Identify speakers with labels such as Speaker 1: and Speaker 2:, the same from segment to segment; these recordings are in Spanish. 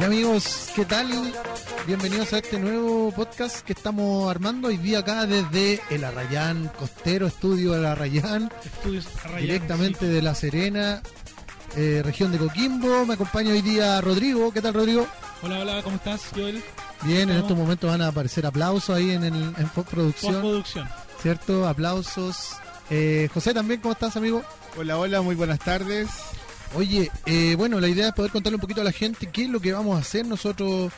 Speaker 1: Y amigos, ¿qué tal? Bienvenidos a este nuevo podcast que estamos armando hoy día acá desde el Arrayán Costero, estudio del Arrayán,
Speaker 2: Estudios Arrayán,
Speaker 1: directamente
Speaker 2: sí.
Speaker 1: de La Serena, eh, región de Coquimbo. Me acompaña hoy día Rodrigo. ¿Qué tal, Rodrigo?
Speaker 2: Hola, hola, ¿cómo estás, Joel?
Speaker 1: Bien, en estos momentos van a aparecer aplausos ahí en, el, en postproducción,
Speaker 2: Postproducción.
Speaker 1: ¿cierto? Aplausos. Eh, José, también, ¿cómo estás, amigo?
Speaker 3: Hola, hola, muy buenas tardes.
Speaker 1: Oye, eh, bueno, la idea es poder contarle un poquito a la gente qué es lo que vamos a hacer nosotros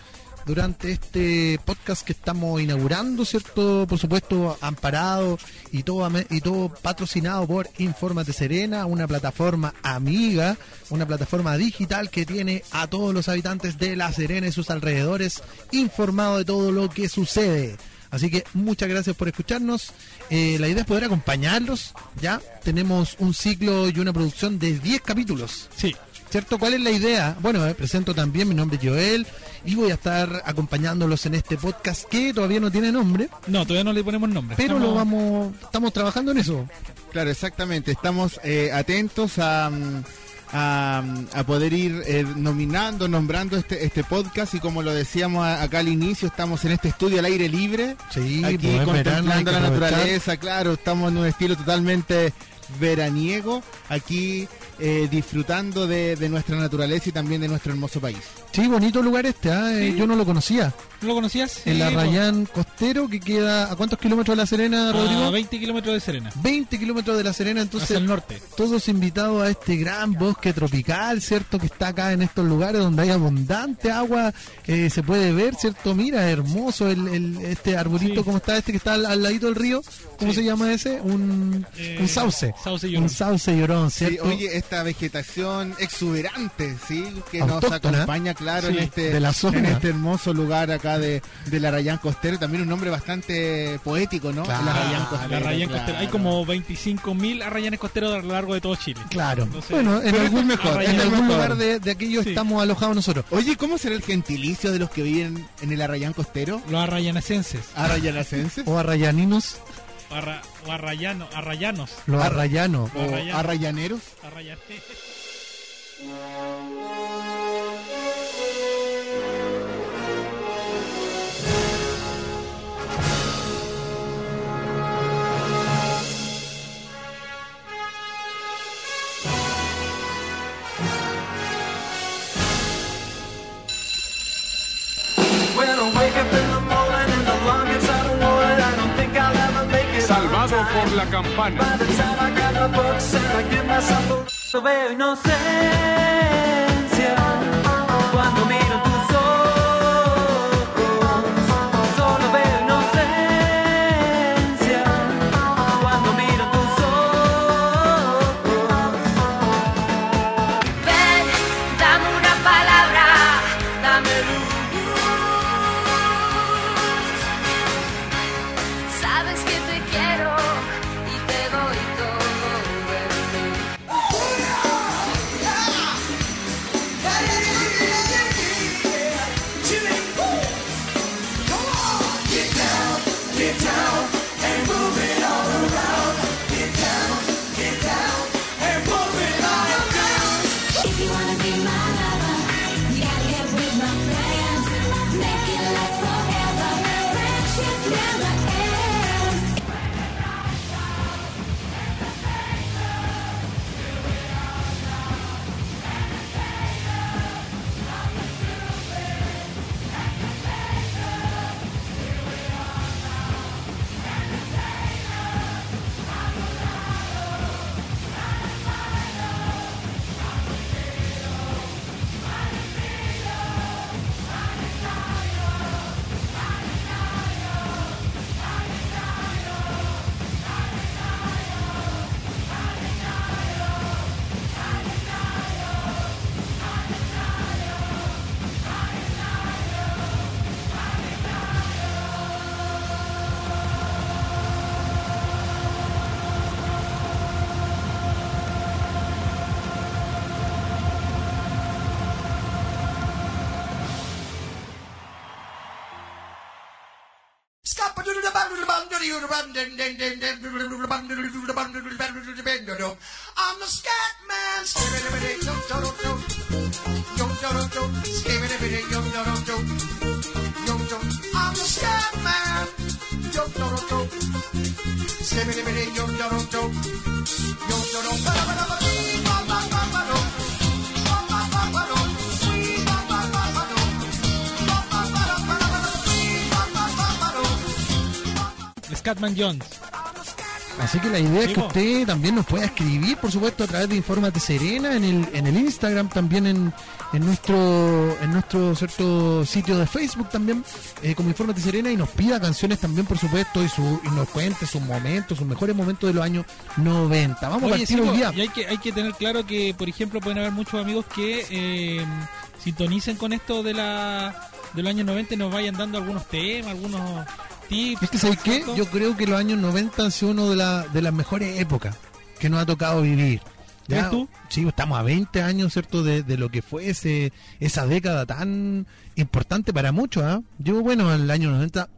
Speaker 1: durante este podcast que estamos inaugurando, ¿cierto? Por supuesto, amparado y todo, y todo patrocinado por Infórmate Serena, una plataforma amiga, una plataforma digital que tiene a todos los habitantes de La Serena y sus alrededores informados de todo lo que sucede. Así que muchas gracias por escucharnos. Eh, la idea es poder acompañarlos. Ya tenemos un ciclo y una producción de 10 capítulos.
Speaker 2: Sí.
Speaker 1: ¿Cierto? ¿Cuál es la idea? Bueno, eh, presento también, mi nombre es Joel y voy a estar acompañándolos en este podcast que todavía no tiene nombre,
Speaker 2: No, todavía no le ponemos nombre.
Speaker 1: pero
Speaker 2: Estamos-
Speaker 1: lo vamos, estamos trabajando en eso.
Speaker 3: Claro, exactamente. Estamos eh, atentos a, mm, a, a poder ir eh, nominando, nombrando este, este podcast. Y como lo decíamos acá al inicio, estamos en este estudio al aire libre.
Speaker 1: Sí,
Speaker 3: aquí contemplando la naturaleza, claro, estamos en un estilo totalmente veraniego, aquí eh, disfrutando de, de nuestra naturaleza y también de nuestro hermoso país.
Speaker 1: Sí, bonito lugar este, ¿ah? Eh,
Speaker 2: Sí.
Speaker 1: yo no lo conocía.
Speaker 2: ¿No lo conocías?
Speaker 1: el
Speaker 2: Sí,
Speaker 1: Arrayán Costero, que queda a cuántos kilómetros de La Serena,
Speaker 2: pues,
Speaker 1: Rodrigo?
Speaker 2: A 20 kilómetros de Serena.
Speaker 1: 20 kilómetros de La Serena, entonces
Speaker 2: hacia el norte.
Speaker 1: todos invitados a este gran bosque tropical, ¿cierto? Que está acá en estos lugares donde hay abundante agua, eh, se puede ver, ¿cierto? Mira, hermoso el, el- este arbolito,
Speaker 2: Sí.
Speaker 1: como está este que está al, al ladito del río, ¿cómo
Speaker 2: Sí.
Speaker 1: se llama ese? Un,
Speaker 2: Eh,
Speaker 1: un sauce.
Speaker 2: sauce
Speaker 1: Un sauce llorón,
Speaker 3: Sí,
Speaker 1: ¿cierto?
Speaker 3: oye, esta vegetación exuberante, ¿sí? Que nos acompaña, claro,
Speaker 2: Sí,
Speaker 3: en este
Speaker 1: de la zona.
Speaker 3: en este hermoso lugar acá de del Arrayán Costero, también un nombre bastante poético, ¿no?
Speaker 1: Claro,
Speaker 3: el Arrayán
Speaker 1: el
Speaker 2: El
Speaker 3: Costero.
Speaker 2: Arrayán
Speaker 3: claro.
Speaker 2: costero. Hay como 25.000 arrayanes costeros a lo largo de todo Chile.
Speaker 1: Claro.
Speaker 2: Entonces,
Speaker 1: bueno, en algún,
Speaker 3: mejor,
Speaker 1: en algún
Speaker 3: mejor.
Speaker 1: lugar de, de aquello
Speaker 2: Sí.
Speaker 1: estamos alojados nosotros.
Speaker 3: Oye, ¿cómo será el gentilicio de los que viven en el Arrayán Costero?
Speaker 2: Los arrayanacenses.
Speaker 3: Arrayanacenses
Speaker 1: O arrayaninos,
Speaker 2: arra- o arrayano, arrayanos.
Speaker 1: los
Speaker 3: Ar-
Speaker 1: arrayanos.
Speaker 3: o
Speaker 2: Arrayano.
Speaker 3: arrayaneros.
Speaker 2: Arrayanes.
Speaker 4: Give myself a Lo veo inocencia
Speaker 5: I'm a scat man.
Speaker 6: I'm a scat man.
Speaker 2: Scatman Jones.
Speaker 1: Así que la idea es que usted también nos pueda escribir, por supuesto, a través de Infórmate Serena, en el, en el Instagram, también en, en nuestro en nuestro cierto sitio de Facebook también, eh, como Infórmate Serena, y nos pida canciones también, por supuesto, y, su, y nos cuente sus momentos, sus mejores momentos de los años 90. Vamos a
Speaker 2: Oye,
Speaker 1: partir
Speaker 2: sí,
Speaker 1: hoy día.
Speaker 2: y hay que, hay que tener claro que, por ejemplo, pueden haber muchos amigos que eh, sintonicen con esto de la de los años 90 y nos vayan dando algunos temas, algunos
Speaker 1: Es que, ¿sabes qué? Yo creo que los años 90 han sido una de, la- de las mejores épocas que nos ha tocado vivir.
Speaker 2: ¿Crees tú?
Speaker 1: Sí, estamos a 20 años, ¿cierto? De, de lo que fue ese, esa década tan importante para muchos, ¿ah? Yo, bueno, en el año 90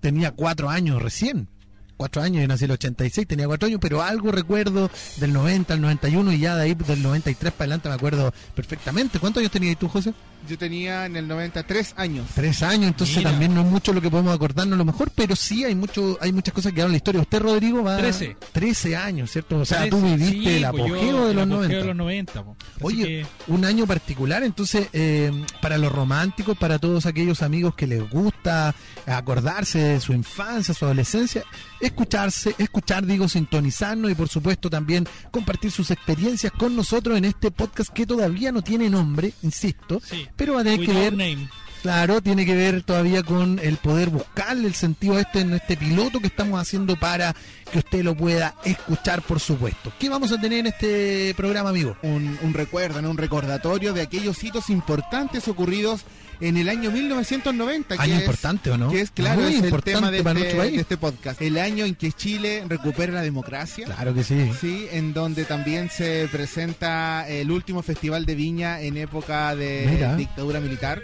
Speaker 1: tenía cuatro años recién. Cuatro años, yo nací en el 86, tenía cuatro años, pero algo recuerdo del 90 al 91 y ya de ahí del 93 para adelante me acuerdo perfectamente. ¿Cuántos años tenías tú, José?
Speaker 3: Yo tenía en el 93 años.
Speaker 1: Tres años, entonces
Speaker 2: Mira.
Speaker 1: también no es mucho lo que podemos acordarnos a lo mejor, pero sí hay mucho, hay muchas cosas que en la historia. Usted, Rodrigo, va
Speaker 2: Trece.
Speaker 1: 13 años, ¿cierto? O sea, tú viviste
Speaker 2: sí,
Speaker 1: el
Speaker 2: pues yo-
Speaker 1: apogeo de
Speaker 2: el
Speaker 1: los
Speaker 2: apogeo
Speaker 1: 90.
Speaker 2: de los 90, po. Así
Speaker 1: Oye,
Speaker 2: que-
Speaker 1: un año particular, entonces, eh, para los románticos, para todos aquellos amigos que les gusta acordarse de su infancia, su adolescencia, escucharse, escuchar, digo, sintonizarnos y por supuesto también compartir sus experiencias con nosotros en este podcast que todavía no tiene nombre, insisto,
Speaker 2: Sí.
Speaker 1: Pero va a tener que ver
Speaker 2: name.
Speaker 1: Claro, tiene que ver todavía con el poder buscarle el sentido a este en este piloto que estamos haciendo para que usted lo pueda escuchar, por supuesto. ¿Qué vamos a tener en este programa, amigo?
Speaker 3: Un, un recuerdo, ¿no? un recordatorio de aquellos hitos importantes ocurridos en el año 1990. que
Speaker 1: Año
Speaker 3: es-
Speaker 1: importante, ¿o no?
Speaker 3: Que es, claro,
Speaker 1: Muy
Speaker 3: es el
Speaker 1: importante
Speaker 3: tema de
Speaker 1: para
Speaker 3: este,
Speaker 1: nuestro país.
Speaker 3: de este podcast. El año en que Chile recupera la democracia.
Speaker 1: Claro que sí.
Speaker 3: Sí, en donde también se presenta el último festival de Viña en época de
Speaker 1: Mira.
Speaker 3: dictadura militar.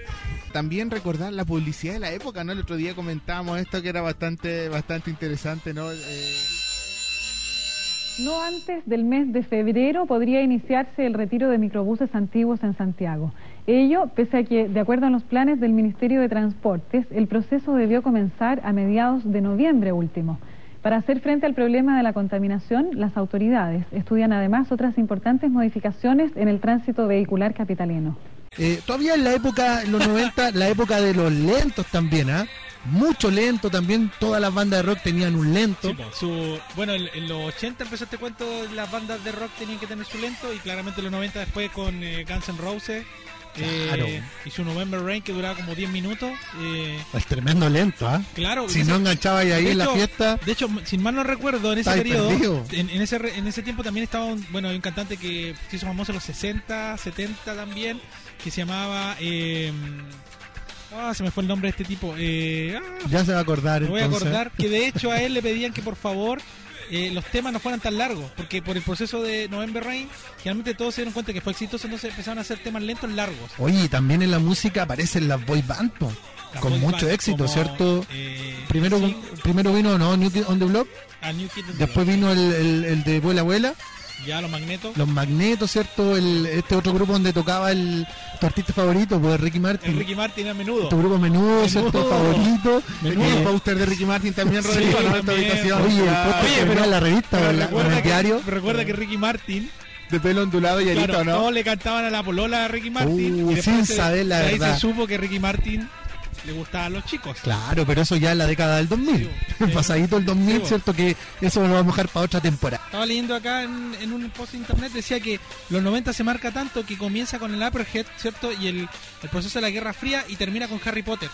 Speaker 3: También recordar la publicidad de la época, ¿no? El otro día comentábamos esto que era bastante bastante interesante, ¿no? Eh,
Speaker 7: No antes del mes de febrero podría iniciarse el retiro de microbuses antiguos en Santiago. Ello, pese a que, de acuerdo a los planes del Ministerio de Transportes, el proceso debió comenzar a mediados de noviembre último. Para hacer frente al problema de la contaminación, las autoridades estudian además otras importantes modificaciones en el tránsito vehicular capitalino.
Speaker 1: Eh, todavía en la época, en los 90, la época de los lentos también, ¿ah? Mucho lento también, todas las bandas de rock tenían un lento.
Speaker 2: Sí, su, bueno, en, en los 80 empezó este cuento, las bandas de rock tenían que tener su lento y claramente en los 90 después con eh, Guns N' Roses eh,
Speaker 1: Claro.
Speaker 2: y su November Rain que duraba como 10 minutos. eh,
Speaker 1: Es tremendo lento, ¿ah?
Speaker 2: claro,
Speaker 1: Si no enganchaba ahí en la fiesta,
Speaker 2: De hecho, sin mal no recuerdo, en ese periodo, en, en ese, en ese tiempo también estaba, un, bueno, hay un cantante que se hizo famoso en los 60, 70 también, que se llamaba... eh, ah, se me fue el nombre de este tipo. Eh, ah,
Speaker 1: ya se va a acordar.
Speaker 2: me voy a acordar que de hecho a él le pedían que por favor eh, los temas no fueran tan largos, porque por el proceso de November Rain, generalmente todos se dieron cuenta que fue exitoso, entonces empezaron a hacer temas lentos largos.
Speaker 1: Oye, también en la música aparecen las boy band, po,
Speaker 2: Las
Speaker 1: con
Speaker 2: boy
Speaker 1: mucho
Speaker 2: band
Speaker 1: éxito,
Speaker 2: como,
Speaker 1: ¿cierto?
Speaker 2: eh,
Speaker 1: Primero,
Speaker 2: sí,
Speaker 1: primero vino no New Kid on the Block,
Speaker 2: a New Kid on the
Speaker 1: después
Speaker 2: Block.
Speaker 1: vino el, el, el de Vuela Abuela,
Speaker 2: ya los magnetos.
Speaker 1: Los Magnetos, ¿cierto? El, este otro grupo donde tocaba el, tu artista favorito, pues Ricky Martin.
Speaker 2: El Ricky Martin a menudo.
Speaker 1: Tu grupo menudo, ¿cierto?
Speaker 2: Menudo.
Speaker 1: Favorito.
Speaker 2: Menudo.
Speaker 3: el
Speaker 1: Eh,
Speaker 3: póster de Ricky Martin también, Rodrigo,
Speaker 2: Sí,
Speaker 3: en habitación.
Speaker 1: Oye, el
Speaker 2: Oye, pero-
Speaker 1: en la revista
Speaker 2: Pero
Speaker 1: la- o en
Speaker 2: recuerda,
Speaker 1: el
Speaker 2: que,
Speaker 1: diario.
Speaker 2: recuerda que Ricky Martin,
Speaker 3: de pelo ondulado y
Speaker 2: claro,
Speaker 3: arito, ¿no?
Speaker 2: todos le cantaban a la polola a Ricky Martin.
Speaker 1: Uh,
Speaker 2: y
Speaker 1: sin
Speaker 2: se-
Speaker 1: saber la
Speaker 2: de ahí
Speaker 1: verdad.
Speaker 2: se supo que Ricky Martin le gustaban los chicos.
Speaker 1: Claro, pero eso ya en la década del 2000.
Speaker 2: Sí.
Speaker 1: Pasadito el 2000,
Speaker 2: Sí.
Speaker 1: ¿cierto? Que eso lo vamos a dejar para otra temporada.
Speaker 2: Estaba leyendo acá en, en un post de internet, decía que los 90 se marca tanto que comienza con el Upperhead, ¿cierto? Y el, el proceso de la Guerra Fría y termina con Harry Potter.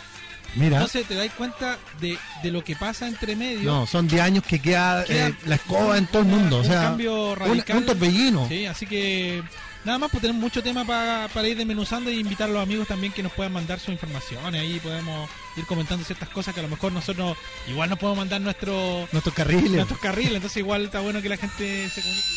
Speaker 1: Mira.
Speaker 2: Entonces te das cuenta de, de lo que pasa entre medio.
Speaker 1: No, son 10 años que queda,
Speaker 2: Queda
Speaker 1: eh, la escoba en todo el mundo. O
Speaker 2: un
Speaker 1: sea,
Speaker 2: cambio
Speaker 1: un,
Speaker 2: radical.
Speaker 1: un torbellino.
Speaker 2: Sí, así que nada más, pues tenemos mucho tema pa- para ir desmenuzando y invitar a los amigos también que nos puedan mandar su información. Ahí podemos ir comentando ciertas cosas que a lo mejor nosotros igual nos podemos mandar nuestro,
Speaker 1: Nuestros carriles.
Speaker 2: nuestros carriles. Entonces igual está bueno que la gente se comunique.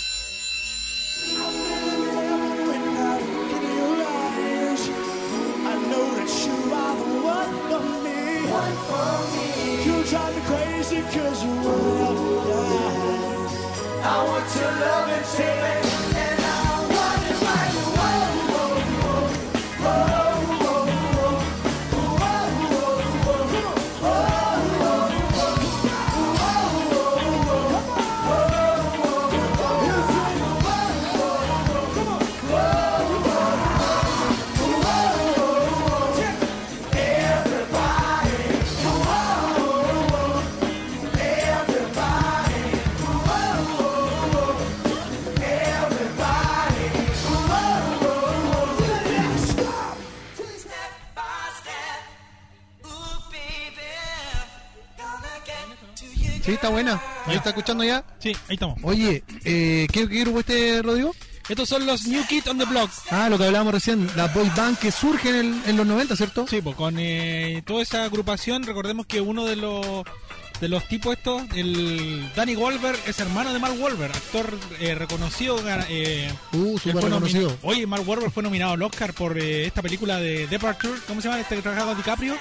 Speaker 6: I know that you are the one for me. One for me. You drive me crazy cause you will die. I want your love and
Speaker 1: Sí, está buena. ¿Ahí
Speaker 2: Ya.
Speaker 1: está escuchando ya?
Speaker 2: Sí, ahí estamos.
Speaker 1: Oye, eh, ¿qué, qué grupo este, Rodrigo?
Speaker 2: Estos son los New Kids on the Block.
Speaker 1: Ah, lo que hablábamos recién, la boy band que surge en, en los 90, ¿cierto?
Speaker 2: Sí, pues con eh, toda esa agrupación, recordemos que uno de los de los tipos estos, el Danny Wolver, es hermano de Mark Wolver, actor eh, reconocido. Eh,
Speaker 1: Uh,
Speaker 2: nomi-
Speaker 1: reconocido.
Speaker 2: Oye, Mark Wolver fue nominado al Oscar por eh, esta película de Departure, ¿cómo se llama? Este que trabajaba DiCaprio,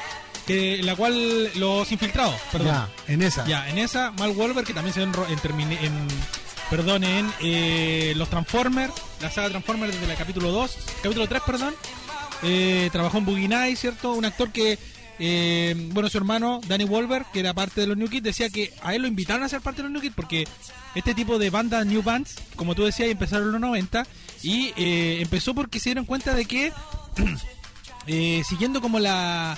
Speaker 2: que, en la cual los infiltrados, perdón.
Speaker 1: Ya, en esa.
Speaker 2: Ya, en esa, Mark Wolver, que también se ve en, en, en- perdón, en eh, los Transformers, la saga Transformers desde el capítulo 2, capítulo 3, perdón. Eh, trabajó en Boogie Nights, ¿cierto? Un actor que, eh, bueno, su hermano, Danny Wolver, que era parte de los New Kids, decía que a él lo invitaron a ser parte de los New Kids porque este tipo de bandas, New Bands, como tú decías, empezaron en los 90 y eh, empezó porque se dieron cuenta de que, eh, siguiendo como la,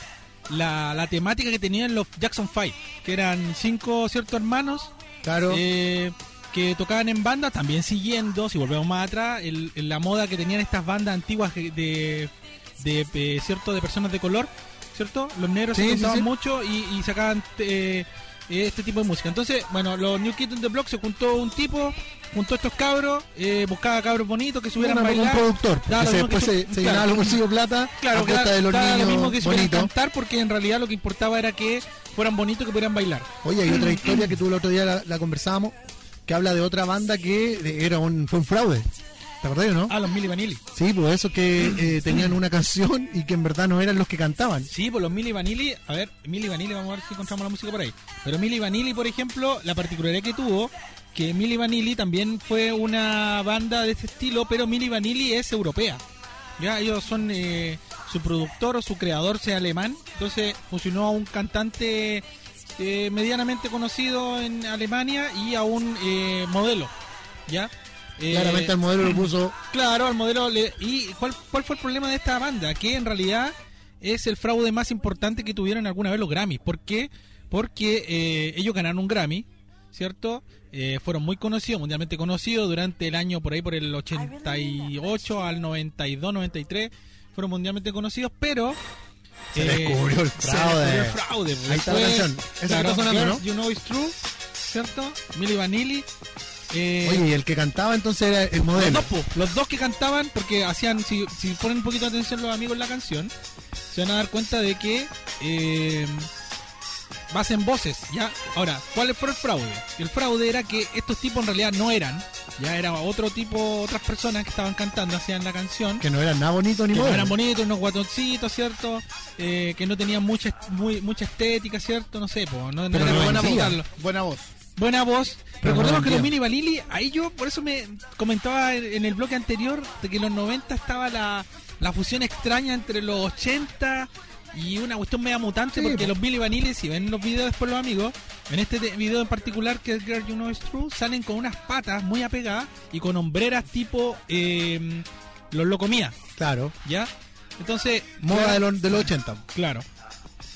Speaker 2: la, la temática que tenían los Jackson 5, que eran cinco ciertos hermanos
Speaker 1: Claro.
Speaker 2: eh, que tocaban en bandas, también siguiendo, si volvemos más atrás, el- el- la moda que tenían estas bandas antiguas de, de, de, eh, cierto de personas de color, ¿cierto? Los negros
Speaker 1: Sí,
Speaker 2: se
Speaker 1: sí,
Speaker 2: juntaban
Speaker 1: sí.
Speaker 2: mucho y, y sacaban eh, este tipo de música. Entonces, bueno, los New Kids on the Block se juntó un tipo, juntó a estos cabros, eh, buscaba cabros bonitos que subieran a
Speaker 1: Una- un
Speaker 2: bailar.
Speaker 1: productor, se-
Speaker 2: que
Speaker 1: después
Speaker 2: su-
Speaker 1: se, se
Speaker 2: claro.
Speaker 1: llenaba los bolsillos de plata
Speaker 2: Claro,
Speaker 1: a
Speaker 2: que
Speaker 1: costa de los niños
Speaker 2: lo mismo que cantar porque en realidad lo que importaba era que fueran bonitos que pudieran bailar.
Speaker 1: Oye, hay otra historia que tú el otro día la, la conversábamos, que habla de otra banda que era un, fue un fraude. ¿Te acordás, no?
Speaker 2: Ah, los Milli Vanilli.
Speaker 1: Sí, pues eso que eh, tenían una canción y que en verdad no eran los que cantaban.
Speaker 2: Sí, pues los Milli Vanilli, a ver, Milli Vanilli, vamos a ver si encontramos la música por ahí. Pero Milli Vanilli, por ejemplo, la particularidad que tuvo, que Milli Vanilli también fue una banda de este estilo, pero Milli Vanilli es europea. Ya, ellos son, eh, su productor o su creador sea alemán, entonces fusionó a un cantante eh, medianamente conocido en Alemania y a un eh, modelo, ¿ya? Eh,
Speaker 1: Claramente el modelo lo puso.
Speaker 2: Claro, al modelo. le- ¿Y cuál, cuál fue el problema de esta banda? Que en realidad es el fraude más importante que tuvieron alguna vez los Grammys. ¿Por qué? Porque eh, ellos ganaron un Grammy, ¿cierto? Eh, fueron muy conocidos, mundialmente conocidos durante el año por ahí, por el 88 al 92, 93. Fueron mundialmente conocidos, pero.
Speaker 1: Se
Speaker 2: eh,
Speaker 1: descubrió el
Speaker 2: se
Speaker 1: fraude.
Speaker 2: descubrió el fraude. pues.
Speaker 1: Ahí está la canción. Esa que
Speaker 2: claro,
Speaker 1: está sonando,
Speaker 2: Girl,
Speaker 1: ¿no?
Speaker 2: You Know It's True, ¿cierto? Milli Vanilli. eh,
Speaker 1: Oye, y el que cantaba entonces era el
Speaker 2: los
Speaker 1: modelo.
Speaker 2: dos, po, los dos que cantaban, porque hacían, si, si ponen un poquito de atención los amigos en la canción, se van a dar cuenta de que eh, hacen voces, ¿ya? Ahora, ¿cuál fue el fraude? El fraude era que estos tipos en realidad no eran, ya era otro tipo, otras personas que estaban cantando, hacían la canción.
Speaker 1: Que no era nada bonito ni
Speaker 2: Que no eran bonitos, unos guatoncitos, ¿cierto? Eh, que no tenían mucha muy, mucha estética, ¿cierto? No sé, po, no, no
Speaker 1: Pero
Speaker 2: era
Speaker 1: no
Speaker 2: buena votarlo.
Speaker 3: Buena voz.
Speaker 2: Buena voz.
Speaker 1: Pero
Speaker 2: Recordemos
Speaker 1: no
Speaker 2: que los. Mini Vanilli, ahí yo por eso me comentaba en en el bloque anterior de que en los 90 estaba la, la fusión extraña entre los 80 y una cuestión media mutante
Speaker 1: Sí,
Speaker 2: porque
Speaker 1: po.
Speaker 2: los Billy Vanilli, si ven los videos después los amigos, en este te- video en particular que es Girl You Know It's True, salen con unas patas muy apegadas y con hombreras tipo eh, los locomía,
Speaker 1: Claro.
Speaker 2: ¿ya? Entonces,
Speaker 1: Moda de los, de los 80.
Speaker 2: Claro.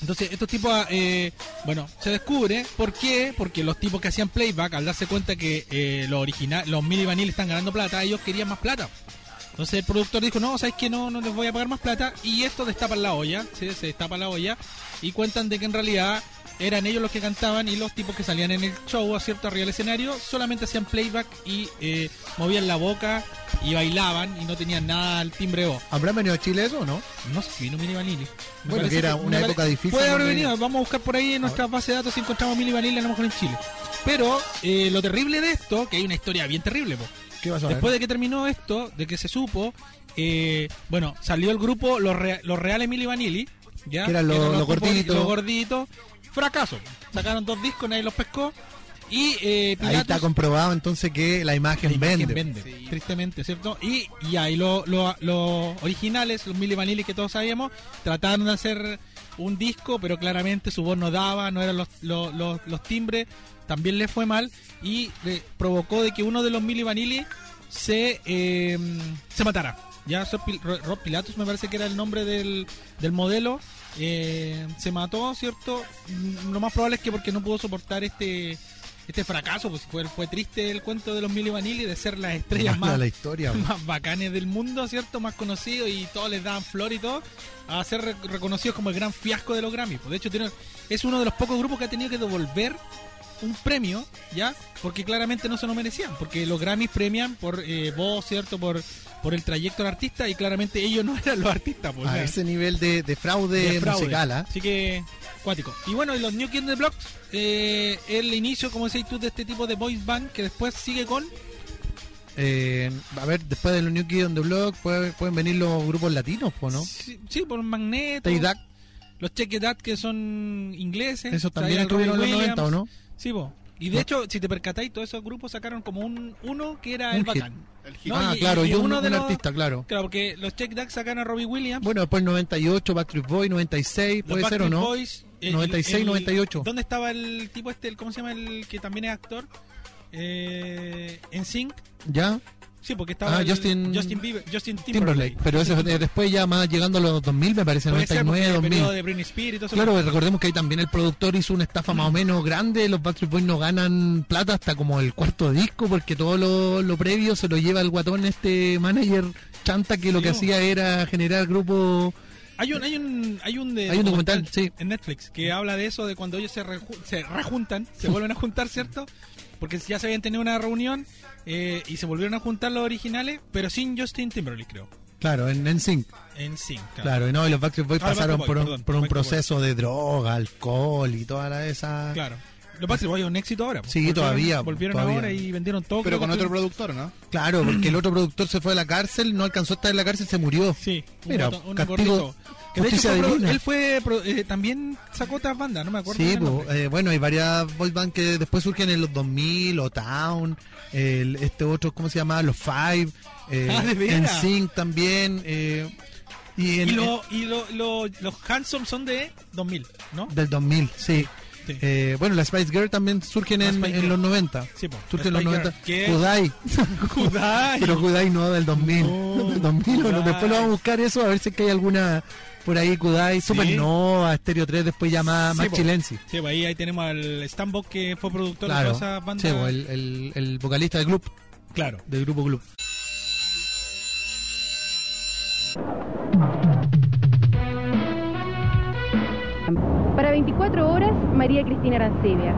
Speaker 2: Entonces, estos tipos, eh, bueno, se descubre. ¿Por qué? Porque los tipos que hacían playback, al darse cuenta que eh, los original, los Milli Vanilli están ganando plata, ellos querían más plata. Entonces el productor dijo, no, ¿sabes que No, no les voy a pagar más plata. Y esto destapan la olla, ¿sí? se destapa la olla. Y cuentan de que en realidad eran ellos los que cantaban y los tipos que salían en el show, a cierto, arriba del escenario, solamente hacían playback y eh, movían la boca y bailaban y no tenían nada al timbre voz.
Speaker 1: ¿Habrán venido a Chile eso o no?
Speaker 2: No sé vino Mini Vanilli. Me
Speaker 1: Bueno, que era una época difícil,
Speaker 2: Puede haber venido. Vamos a buscar por ahí en nuestra base de datos si encontramos Mini Vanilli a lo mejor en Chile. Pero eh, lo terrible de esto, que hay una historia bien terrible.
Speaker 1: ¿Qué vas a ver?
Speaker 2: Después de que terminó esto, de que se supo, eh, bueno, salió el grupo Los, Rea- los Reales Mili Vanilli, ¿ya?
Speaker 1: Que eran los- los
Speaker 2: tipos-
Speaker 1: gorditos.
Speaker 2: Los gorditos. Fracaso. Sacaron dos discos, nadie los pescó. Y eh,
Speaker 1: Ahí está comprobado entonces que la imagen
Speaker 2: la imagen
Speaker 1: vende.
Speaker 2: vende, tristemente, ¿cierto? Y, y ahí lo- lo- los originales, los Milli Vanilli que todos sabíamos, trataron de hacer un disco, pero claramente su voz no daba, no eran los, los, los- timbres, también le fue mal y le provocó de que uno de los Milli Vanilli se, eh, se matara. Ya Rob Pilatus me parece que era el nombre del, del modelo. eh, se mató, ¿cierto? Mm, Lo más probable es que porque no pudo soportar este este fracaso, pues fue, fue triste el cuento de los Milli Vanilli de ser las estrellas
Speaker 1: Mala
Speaker 2: más,
Speaker 1: la historia. po.
Speaker 2: más bacanes del mundo, ¿cierto? Más conocidos y todos les daban flor y todo, a ser re- reconocidos como el gran fiasco de los Grammys. Pues, de hecho, tiene- es uno de los pocos grupos que ha tenido que devolver un premio, ¿ya? Porque claramente no se lo merecían, porque los Grammys premian por eh, voz, ¿cierto? Por, por el trayecto del artista y claramente ellos no eran los artistas, pues.
Speaker 1: a ese nivel de, de fraude,
Speaker 2: de fraude.
Speaker 1: musical, ¿ah?
Speaker 2: Así que, cuático. Y bueno, y los New Kids on the Block, eh, el inicio, como decís tú, de este tipo de voice band que después sigue con.
Speaker 1: Eh, a ver, después de los New Kids on the Block puede- pueden venir los grupos latinos, ¿no?
Speaker 2: Sí, sí, por Magneto. Los Check It Out que son ingleses.
Speaker 1: eso
Speaker 2: O sea,
Speaker 1: también estuvieron en los 90, ¿o no?
Speaker 2: Sí, po. Y de
Speaker 1: No.
Speaker 2: hecho, si te percatáis, todos esos grupos sacaron como un uno que era el bacán.
Speaker 3: El hit.
Speaker 2: No,
Speaker 1: ah,
Speaker 2: y-
Speaker 1: claro,
Speaker 2: y
Speaker 1: y un,
Speaker 2: uno de
Speaker 1: un
Speaker 2: los-
Speaker 1: artista, claro.
Speaker 2: Claro, porque los Check Duck sacaron a Robbie Williams.
Speaker 1: Bueno, después 98, Backstreet Boy, 96,
Speaker 2: los
Speaker 1: puede ser o no.
Speaker 2: Boys, el-
Speaker 1: 96,
Speaker 2: el-
Speaker 1: 98.
Speaker 2: ¿Dónde estaba el tipo este, el, cómo se llama el que también es actor? Eh, en Sync.
Speaker 1: ¿Ya?
Speaker 2: Sí, porque estaba
Speaker 1: Ah,
Speaker 2: el-
Speaker 1: Justin-
Speaker 2: Justin Bieber, Justin
Speaker 1: Timberlake.
Speaker 2: Timberlake.
Speaker 1: Pero eso
Speaker 2: Justin
Speaker 1: es después ya más llegando a los 2000, me parece,
Speaker 2: Puede ser, porque
Speaker 1: 99,
Speaker 2: el
Speaker 1: 2000.
Speaker 2: periodo de Britney Spears y todo eso.
Speaker 1: Claro, recordemos que ahí también el productor hizo una estafa más o menos grande. Los Backstreet Boys no ganan plata hasta como el cuarto disco, porque todo lo, lo previo se lo lleva el guatón este manager chanta que lo que hacía era generar grupos.
Speaker 2: Hay un, hay un, hay un, de-
Speaker 1: Hay un documental, sí.
Speaker 2: en Netflix que habla de eso, de cuando ellos se, reju- se rejuntan, se vuelven a juntar, ¿cierto? Porque ya se habían tenido una reunión eh, y se volvieron a juntar los originales, pero sin Justin Timberlake, creo.
Speaker 1: Claro, en, en sync.
Speaker 2: En Sync.
Speaker 1: Claro, y no, y los Backstreet Boys
Speaker 2: Ah,
Speaker 1: pasaron
Speaker 2: Backstreet
Speaker 1: por un,
Speaker 2: perdón,
Speaker 1: por un
Speaker 2: Backstreet
Speaker 1: proceso de droga, alcohol y toda la, esa.
Speaker 2: Claro. Los Backstreet Boys es un éxito ahora. pues.
Speaker 1: Sí,
Speaker 2: Volvieron-
Speaker 1: todavía,
Speaker 2: Volvieron
Speaker 1: todavía.
Speaker 2: ahora y vendieron todo.
Speaker 3: Pero con otro productor, ¿no?
Speaker 1: Claro, porque el otro productor se fue a la cárcel, no alcanzó a estar en la cárcel, se murió.
Speaker 2: Sí, un
Speaker 1: Mira,
Speaker 2: un
Speaker 1: castigo,
Speaker 2: gordito. De hecho fue pro- él fue pro- eh, también sacó otras bandas, no me acuerdo.
Speaker 1: Sí, po, eh, bueno, hay varias boy band que después surgen en los 2000, o Town, el, este otro, ¿cómo se llama? Los Five, eh,
Speaker 2: Ah, ¿de
Speaker 1: en? Sync también, eh, y, en,
Speaker 2: y lo- y lo- lo- los Handsome son de 2000, ¿no?
Speaker 1: del 2000, sí.
Speaker 2: Sí.
Speaker 1: Eh, bueno, las Spice Girl también surgen en, en los 90.
Speaker 2: Sí,
Speaker 1: Surgen en los
Speaker 2: Spice
Speaker 1: 90.
Speaker 2: Girl, que-
Speaker 1: Kudai.
Speaker 2: Kudai.
Speaker 1: Pero Kudai no, del 2000.
Speaker 2: No,
Speaker 1: del 2000 o no. Después lo vamos a buscar eso, a ver si es que hay alguna por ahí. Kudai, Supernova, Stereo 3, después ya más,
Speaker 2: Sí,
Speaker 1: más.
Speaker 2: Sí, pues ahí, ahí tenemos al Stambok que fue productor
Speaker 1: Claro.
Speaker 2: de todas esas bandas.
Speaker 1: Sí, el, el, el vocalista del club,
Speaker 2: Claro.
Speaker 1: del grupo club.
Speaker 8: Para 24 horas, María Cristina Arancibia.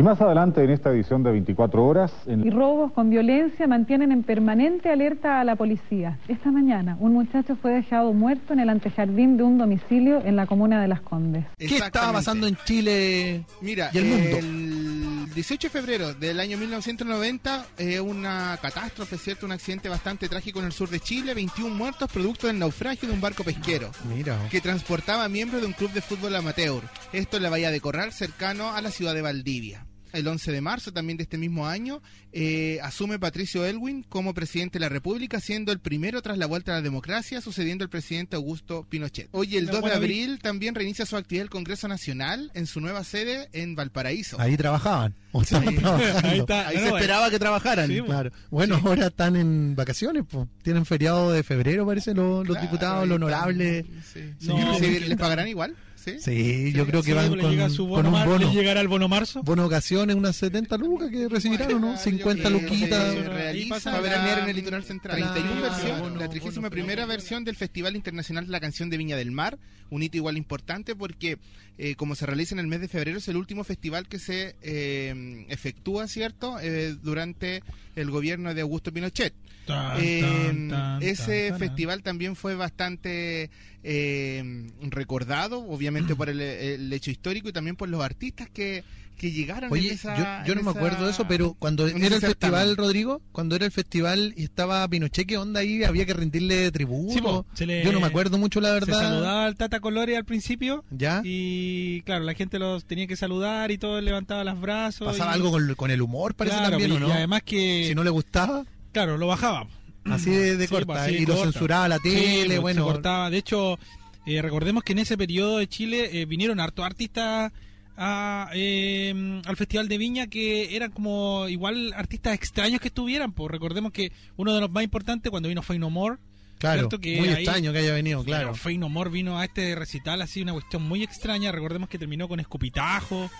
Speaker 9: Y más adelante en esta edición de 24 horas, en
Speaker 7: Y robos con violencia mantienen en permanente alerta a la policía. Esta mañana, un muchacho fue dejado muerto en el antejardín de un domicilio en la comuna de Las Condes.
Speaker 1: ¿Qué estaba pasando en Chile?
Speaker 3: Mira,
Speaker 1: y el mundo?
Speaker 3: el 18 de febrero del año 1990, eh, una catástrofe, ¿cierto? Un accidente bastante trágico en el sur de Chile, 21 muertos producto del naufragio de un barco pesquero
Speaker 1: Mira,
Speaker 3: que transportaba miembros de un club de fútbol amateur. Esto en la bahía de Corral, cercano a la ciudad de Valdivia. El 11 de marzo también de este mismo año eh, asume Patricio Elwin como presidente de la República, siendo el primero tras la vuelta a la democracia, sucediendo al presidente Augusto Pinochet. Hoy, el
Speaker 2: No,
Speaker 3: 2 de abril, también reinicia su actividad el Congreso Nacional en su nueva sede en Valparaíso.
Speaker 1: ahí trabajaban. O
Speaker 3: Sí.
Speaker 2: Ahí está.
Speaker 3: Ahí
Speaker 2: No,
Speaker 3: se
Speaker 2: no,
Speaker 3: esperaba que trabajaran.
Speaker 2: Sí,
Speaker 1: Claro. Bueno, ahora están en vacaciones, pues. Tienen feriado de febrero, parece, los, los
Speaker 3: Claro,
Speaker 1: diputados, los honorables.
Speaker 3: Sí.
Speaker 2: No,
Speaker 3: Sí,
Speaker 2: porque-
Speaker 3: ¿Les pagarán igual? Sí.
Speaker 1: Sí, yo creo que
Speaker 2: Sí,
Speaker 1: van con,
Speaker 2: llega su
Speaker 1: con
Speaker 2: bono
Speaker 1: un bono.
Speaker 2: le llegará el bono marzo.
Speaker 1: Bono ocasiones, unas 70 lucas que recibirán, ¿o no? 50
Speaker 3: Yo creo que
Speaker 1: luquitas.
Speaker 3: para
Speaker 2: la-
Speaker 3: veranear en el litoral central.
Speaker 1: Claro,
Speaker 3: 31 versión, la 31 primera versión del Festival Internacional de la Canción de Viña del Mar, un hito igual importante porque eh, como se realiza en el mes de febrero es el último festival que se eh, efectúa, ¿cierto? Eh, durante el gobierno de Augusto Pinochet.
Speaker 2: Tan,
Speaker 3: Eh,
Speaker 2: tan, tan,
Speaker 3: ese festival también fue bastante eh, recordado, obviamente por el, el hecho histórico y también por los artistas que, que llegaron
Speaker 1: Oye,
Speaker 3: en esa,
Speaker 1: yo, yo
Speaker 3: en
Speaker 1: no me
Speaker 3: esa-
Speaker 1: acuerdo de eso, pero cuando era el festival. Rodrigo, cuando era el festival y estaba Pinochet, ¿qué onda ahí? Había que rendirle tributo.
Speaker 2: Sí, po, se le-
Speaker 1: yo no me acuerdo mucho, la
Speaker 2: Se
Speaker 1: verdad.
Speaker 2: saludaba al Tata Colores al principio.
Speaker 1: ¿Ya?
Speaker 2: Y claro, la gente los tenía que saludar y todo levantaba los brazos.
Speaker 1: Pasaba
Speaker 2: y-
Speaker 1: algo con, con el humor, parece
Speaker 2: Claro,
Speaker 1: también,
Speaker 2: y,
Speaker 1: ¿o no?
Speaker 2: y además que,
Speaker 1: si no le gustaba,
Speaker 2: claro, lo bajaba.
Speaker 1: Así de, de
Speaker 2: Sí,
Speaker 1: corta.
Speaker 2: pues, así
Speaker 1: y lo
Speaker 2: corta.
Speaker 1: censuraba la tele,
Speaker 2: pues,
Speaker 1: bueno.
Speaker 2: se cortaba. De hecho, eh, recordemos que en ese periodo de Chile eh, vinieron hartos artistas a, eh, al Festival de Viña que eran como igual artistas extraños que estuvieran. Pues recordemos que uno de los más importantes cuando vino Fey No More.
Speaker 1: Claro, muy
Speaker 2: ahí-
Speaker 1: extraño que haya venido, claro.
Speaker 2: Fey No More vino a este recital así, una cuestión muy extraña. Recordemos que terminó con escupitajo.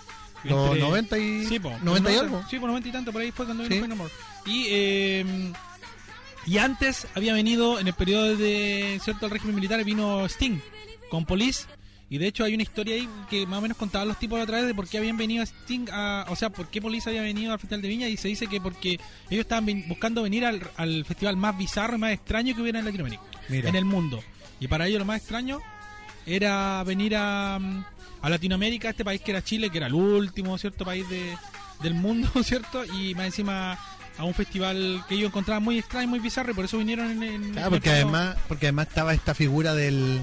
Speaker 1: Los
Speaker 2: Entre-
Speaker 1: 90 y,
Speaker 2: Sí, po,
Speaker 1: 90 y algo.
Speaker 2: Sí, por 90 y tanto, por ahí fue cuando vino
Speaker 1: Sí.
Speaker 2: Fey No More. Y, eh, y antes había venido, en el periodo de cierto el régimen militar, vino Sting con Police. Y de hecho hay una historia ahí que más o menos contaban los tipos a través de por qué habían venido Sting a, o sea, por qué Police había venido al Festival de Viña y se dice que porque ellos estaban ven- buscando venir al, al festival más bizarro y más extraño que hubiera en Latinoamérica,
Speaker 1: Mira.
Speaker 2: en el mundo. Y para ellos lo más extraño era venir a, a Latinoamérica, a este país que era Chile, que era el último, ¿cierto? País de, del mundo, ¿cierto? Y más encima a un festival que ellos encontraban muy extraño, muy bizarro, y por eso vinieron en... en-
Speaker 1: Claro,
Speaker 2: en
Speaker 1: porque
Speaker 2: el-
Speaker 1: además, porque además estaba esta figura del,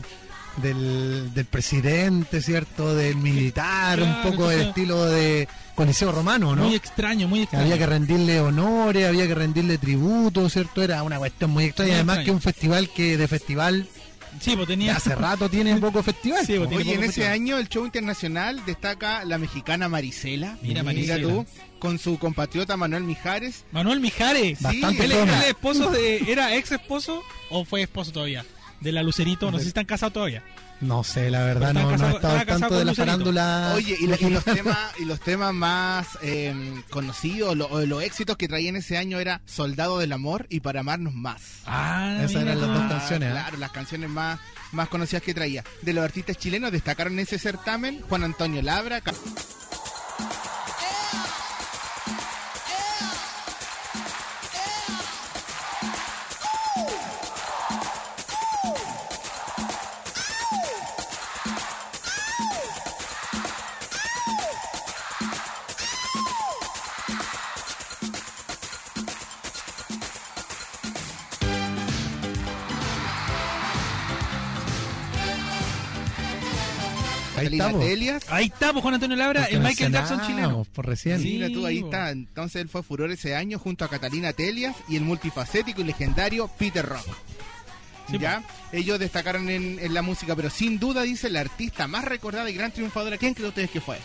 Speaker 1: del, del presidente, ¿cierto? Del militar, un poco del estilo de Coliseo Romano, ¿no?
Speaker 2: Muy extraño, muy extraño.
Speaker 1: había que rendirle honores, había que rendirle tributo, ¿cierto? Era una cuestión muy extraña.
Speaker 2: Muy
Speaker 1: Además
Speaker 2: extraño.
Speaker 1: que un festival que de festival
Speaker 2: Sí, pues tenía...
Speaker 1: hace rato tiene poco festival.
Speaker 2: Sí, pues, tiene
Speaker 3: Oye, en ese
Speaker 2: festival.
Speaker 3: año el show internacional destaca la mexicana Marisela.
Speaker 2: Mira, Marisela.
Speaker 3: tú, con su compatriota Manuel Mijares.
Speaker 2: Manuel Mijares.
Speaker 1: Bastante
Speaker 2: él,
Speaker 1: zona.
Speaker 2: él es esposo de, ¿Era ex esposo o fue esposo todavía? De la Lucerito, no sé si están casados todavía.
Speaker 1: No sé, la verdad, no,
Speaker 2: estaba
Speaker 1: no he
Speaker 2: casado-
Speaker 1: estado
Speaker 2: casado
Speaker 1: tanto de
Speaker 2: con
Speaker 1: la farándula.
Speaker 3: Oye, y, los temas y los temas más eh, conocidos, lo- o los éxitos que traían ese año era Soldado del Amor y Para amarnos más.
Speaker 2: Ah,
Speaker 1: Esas
Speaker 2: mira
Speaker 1: eran las dos canciones, ¿eh?
Speaker 3: Claro, las canciones más, más conocidas que traía. De los artistas chilenos destacaron en ese certamen Juan Antonio Labra,
Speaker 1: Ahí estamos.
Speaker 2: Ahí está, pues Juan Antonio Labra,
Speaker 1: Porque
Speaker 2: el Michael Jackson chileno.
Speaker 1: Por recién.
Speaker 2: Sí.
Speaker 3: Mira tú, ahí está. Entonces él fue furor ese año junto a Catalina Telias y el multifacético y legendario Peter Rock.
Speaker 2: Sí,
Speaker 3: ¿Ya? Ellos destacaron en, en la música, pero sin duda dice la artista más recordada y gran triunfadora. ¿Quién creen ustedes que fue?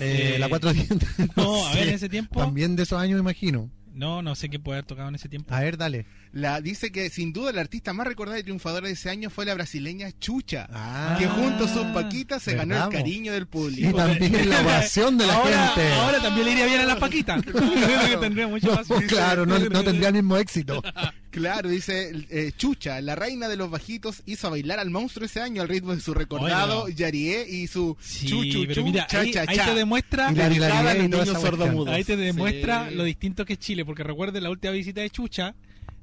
Speaker 1: Eh,
Speaker 2: Eh,
Speaker 1: la cuatro dientes.
Speaker 2: no, a ver, en ese tiempo-
Speaker 1: También de esos años, me imagino.
Speaker 2: No, no sé qué puede haber tocado en ese tiempo.
Speaker 1: A ver, dale.
Speaker 3: La, dice que sin duda la artista más recordada y triunfadora de ese año fue la brasileña Chucha,
Speaker 1: Ah.
Speaker 3: que junto a sus Paquitas se ganó
Speaker 1: ¿Verdad,
Speaker 3: el cariño del
Speaker 1: Y
Speaker 3: público.
Speaker 1: también la ovación de la
Speaker 2: ahora,
Speaker 1: gente.
Speaker 2: ahora también le iría bien a las paquitas. Tendría mucho
Speaker 1: No,
Speaker 2: más.
Speaker 1: claro, no, no tendría el mismo éxito.
Speaker 3: Claro, dice eh, Chucha, la reina de los bajitos, hizo bailar al monstruo ese año al ritmo de su recordado
Speaker 2: Oye,
Speaker 3: Yarié y su
Speaker 2: Sí,
Speaker 3: chu, chu,
Speaker 2: mira,
Speaker 3: cha,
Speaker 2: ahí,
Speaker 3: cha,
Speaker 2: ahí te demuestra
Speaker 1: Y la
Speaker 3: Dedicada a
Speaker 1: hilaridad
Speaker 3: los
Speaker 1: y.
Speaker 2: Ahí te demuestra
Speaker 3: Sí.
Speaker 2: lo distinto que es Chile, porque recuerden la última visita de Chucha,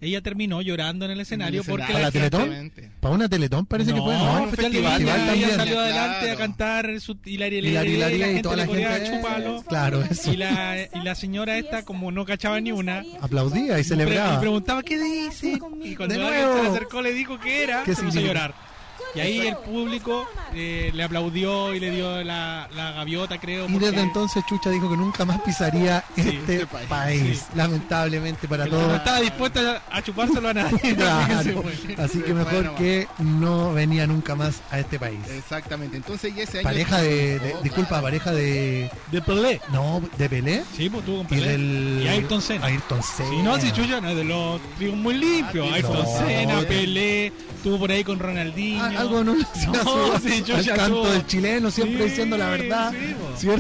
Speaker 2: ella terminó llorando en el escenario
Speaker 3: En el
Speaker 2: porque
Speaker 1: ¿Para la
Speaker 2: gente-
Speaker 1: Teletón? ¿Para una Teletón parece que fue?
Speaker 2: No,
Speaker 1: No,
Speaker 2: un festival
Speaker 3: festival
Speaker 2: Viña,
Speaker 1: también.
Speaker 2: ella salió adelante
Speaker 3: Claro.
Speaker 2: a cantar su hilaria,
Speaker 1: Y la
Speaker 2: hilaria,
Speaker 1: hilaria y toda la gente.
Speaker 2: chúpalo.
Speaker 1: Claro, eso.
Speaker 2: Y la, y la señora esta, como no cachaba ni una,
Speaker 1: Aplaudía y
Speaker 2: y
Speaker 1: celebraba.
Speaker 2: preguntaba qué dice. Y cuando
Speaker 1: De
Speaker 2: alguien
Speaker 1: nuevo.
Speaker 2: se le acercó le dijo que era,
Speaker 1: ¿Qué
Speaker 2: se puso a
Speaker 1: significa?
Speaker 2: llorar. Y ahí el público eh, le aplaudió y le dio la, la gaviota, creo.
Speaker 1: Y
Speaker 2: porque-
Speaker 1: desde entonces Chucha dijo que nunca más pisaría
Speaker 2: Sí,
Speaker 1: este
Speaker 3: este país.
Speaker 1: país.
Speaker 2: Sí.
Speaker 1: Lamentablemente para
Speaker 2: porque no
Speaker 1: todos.
Speaker 2: estaba dispuesta a chupárselo a nadie. Así que se
Speaker 1: Claro.
Speaker 2: fue.
Speaker 1: Así que mejor
Speaker 3: Bueno,
Speaker 1: que no venía nunca más a este país.
Speaker 3: Exactamente. Entonces ya ese año
Speaker 1: Pareja de, de-
Speaker 3: Oh,
Speaker 1: disculpa,
Speaker 3: claro.
Speaker 1: pareja de
Speaker 2: De Pelé.
Speaker 1: no, de Pelé
Speaker 2: Sí, pues tuvo con
Speaker 1: y
Speaker 2: Pelé.
Speaker 1: del
Speaker 2: Y Ayrton Senna.
Speaker 1: Ayrton Senna.
Speaker 2: Si no, si Chucha no es de los trigos muy limpios.
Speaker 3: Ah,
Speaker 2: Ayrton
Speaker 1: no.
Speaker 2: Senna, Pelé, estuvo por ahí con Ronaldinho.
Speaker 1: Ah, algo no, al canto del chileno siempre
Speaker 2: Sí,
Speaker 1: diciendo la verdad.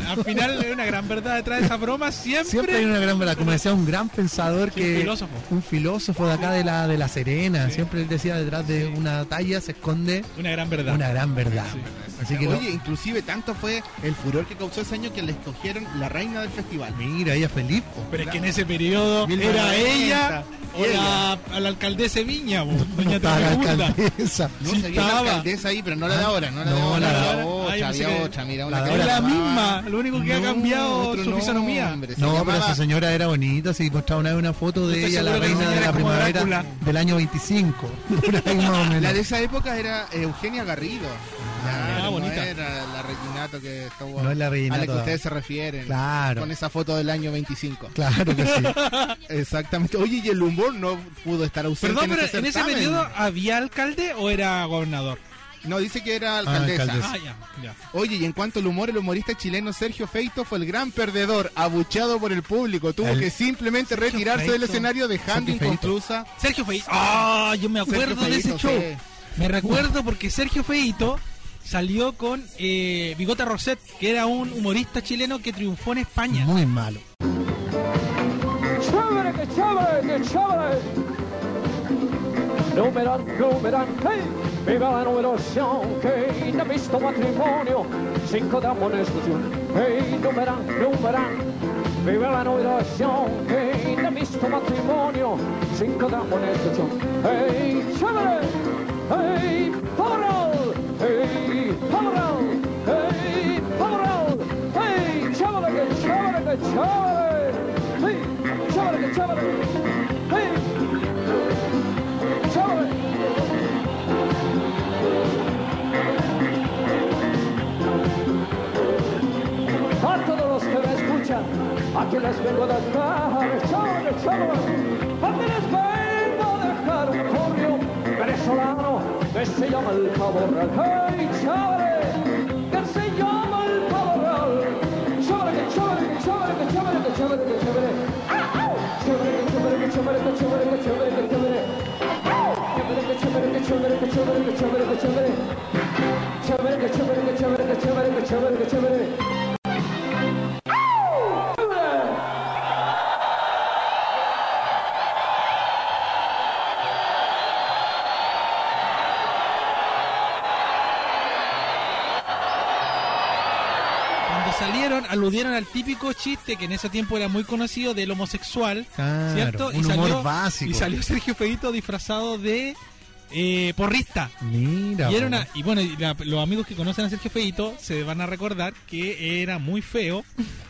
Speaker 2: Al final hay una gran verdad detrás de esa broma. Siempre,
Speaker 1: Siempre hay una gran verdad, como decía un gran pensador
Speaker 2: Sí,
Speaker 1: que
Speaker 2: un filósofo.
Speaker 1: un filósofo de acá de la de la Serena,
Speaker 2: Sí.
Speaker 1: siempre él decía detrás de una talla se esconde
Speaker 2: una gran verdad.
Speaker 1: una gran verdad.
Speaker 2: Sí.
Speaker 1: Así que no-
Speaker 3: Oye, inclusive tanto fue el furor que causó ese año que le escogieron la reina del festival.
Speaker 1: mira, ella feliz. po.
Speaker 2: Pero es que en ese periodo
Speaker 3: Mil
Speaker 2: era ella o
Speaker 3: Ella.
Speaker 2: la, a la alcaldesa de Viña, po,
Speaker 1: No
Speaker 2: doña
Speaker 1: estaba la
Speaker 2: Tremenda.
Speaker 1: alcaldesa.
Speaker 3: No,
Speaker 2: Sí estaba.
Speaker 3: Alcaldesa ahí, pero no la de ahora, no la de ahora,
Speaker 1: la de
Speaker 3: la otra,
Speaker 2: Ah,
Speaker 3: había otra, mira, una.
Speaker 2: Es misma, lo único que ha cambiado su fisonomía.
Speaker 1: No, pero esa señora era bonita, si mostraba una vez una foto de ella, la reina de la primavera
Speaker 2: Drácula.
Speaker 1: del año 25. Por ahí más o menos.
Speaker 3: La de esa época era Eugenia Garrido.
Speaker 1: Ah,
Speaker 3: Claro, no
Speaker 2: bonita.
Speaker 3: era la Que estuvo
Speaker 1: No es la
Speaker 3: a la que ustedes se refieren.
Speaker 1: Claro.
Speaker 3: Con esa foto del año 25.
Speaker 1: Claro que sí.
Speaker 3: Exactamente. Oye, y el humor no pudo estar ausente
Speaker 2: Perdón, pero
Speaker 3: ese
Speaker 2: en ese periodo había alcalde o era gobernador.
Speaker 3: No, dice que era alcaldesa.
Speaker 1: alcaldesa.
Speaker 2: Ah, ya, ya.
Speaker 3: Oye, y en cuanto al humor, el humorista chileno Sergio Feito fue el gran perdedor, abucheado por el público. Tuvo
Speaker 1: El-
Speaker 3: que simplemente retirarse del escenario dejando
Speaker 1: Sergio Feito.
Speaker 3: inconclusa.
Speaker 2: Sergio Feito. Ah, yo me acuerdo de ese show.
Speaker 3: sí.
Speaker 2: Me recuerdo porque Sergio Feito salió con eh, Bigota Roset, que era un humorista chileno que triunfó en España.
Speaker 1: Muy malo.
Speaker 6: ¡Chévere, qué chévere, qué chévere! Numeran, numeran, hey, viva la numeración, que de visto matrimonio, cinco de amonestación. Hey, numeran, numeran, viva la numeración, que de visto matrimonio, cinco de amonestación. Hey, chévere, hey, favoral, hey, chévere, qué chévere. Hey, chévere. A todos los que me escuchan, aquí les vengo a dejar, chévere, chévere. Aquí les vengo a dejar un corrio venezolano que se llama el pavo real. Hey, chévere, Que chévere, que chévere, que chévere,
Speaker 2: salieron, aludieron al típico chiste que en ese tiempo era muy conocido del homosexual,
Speaker 1: Claro,
Speaker 2: ¿cierto?
Speaker 1: un humor básico.
Speaker 2: y salió Sergio Feito disfrazado de eh, porrista.
Speaker 1: Mira.
Speaker 2: Y, era una, y bueno, y la- los amigos que conocen a Sergio Feito se van a recordar que era muy feo,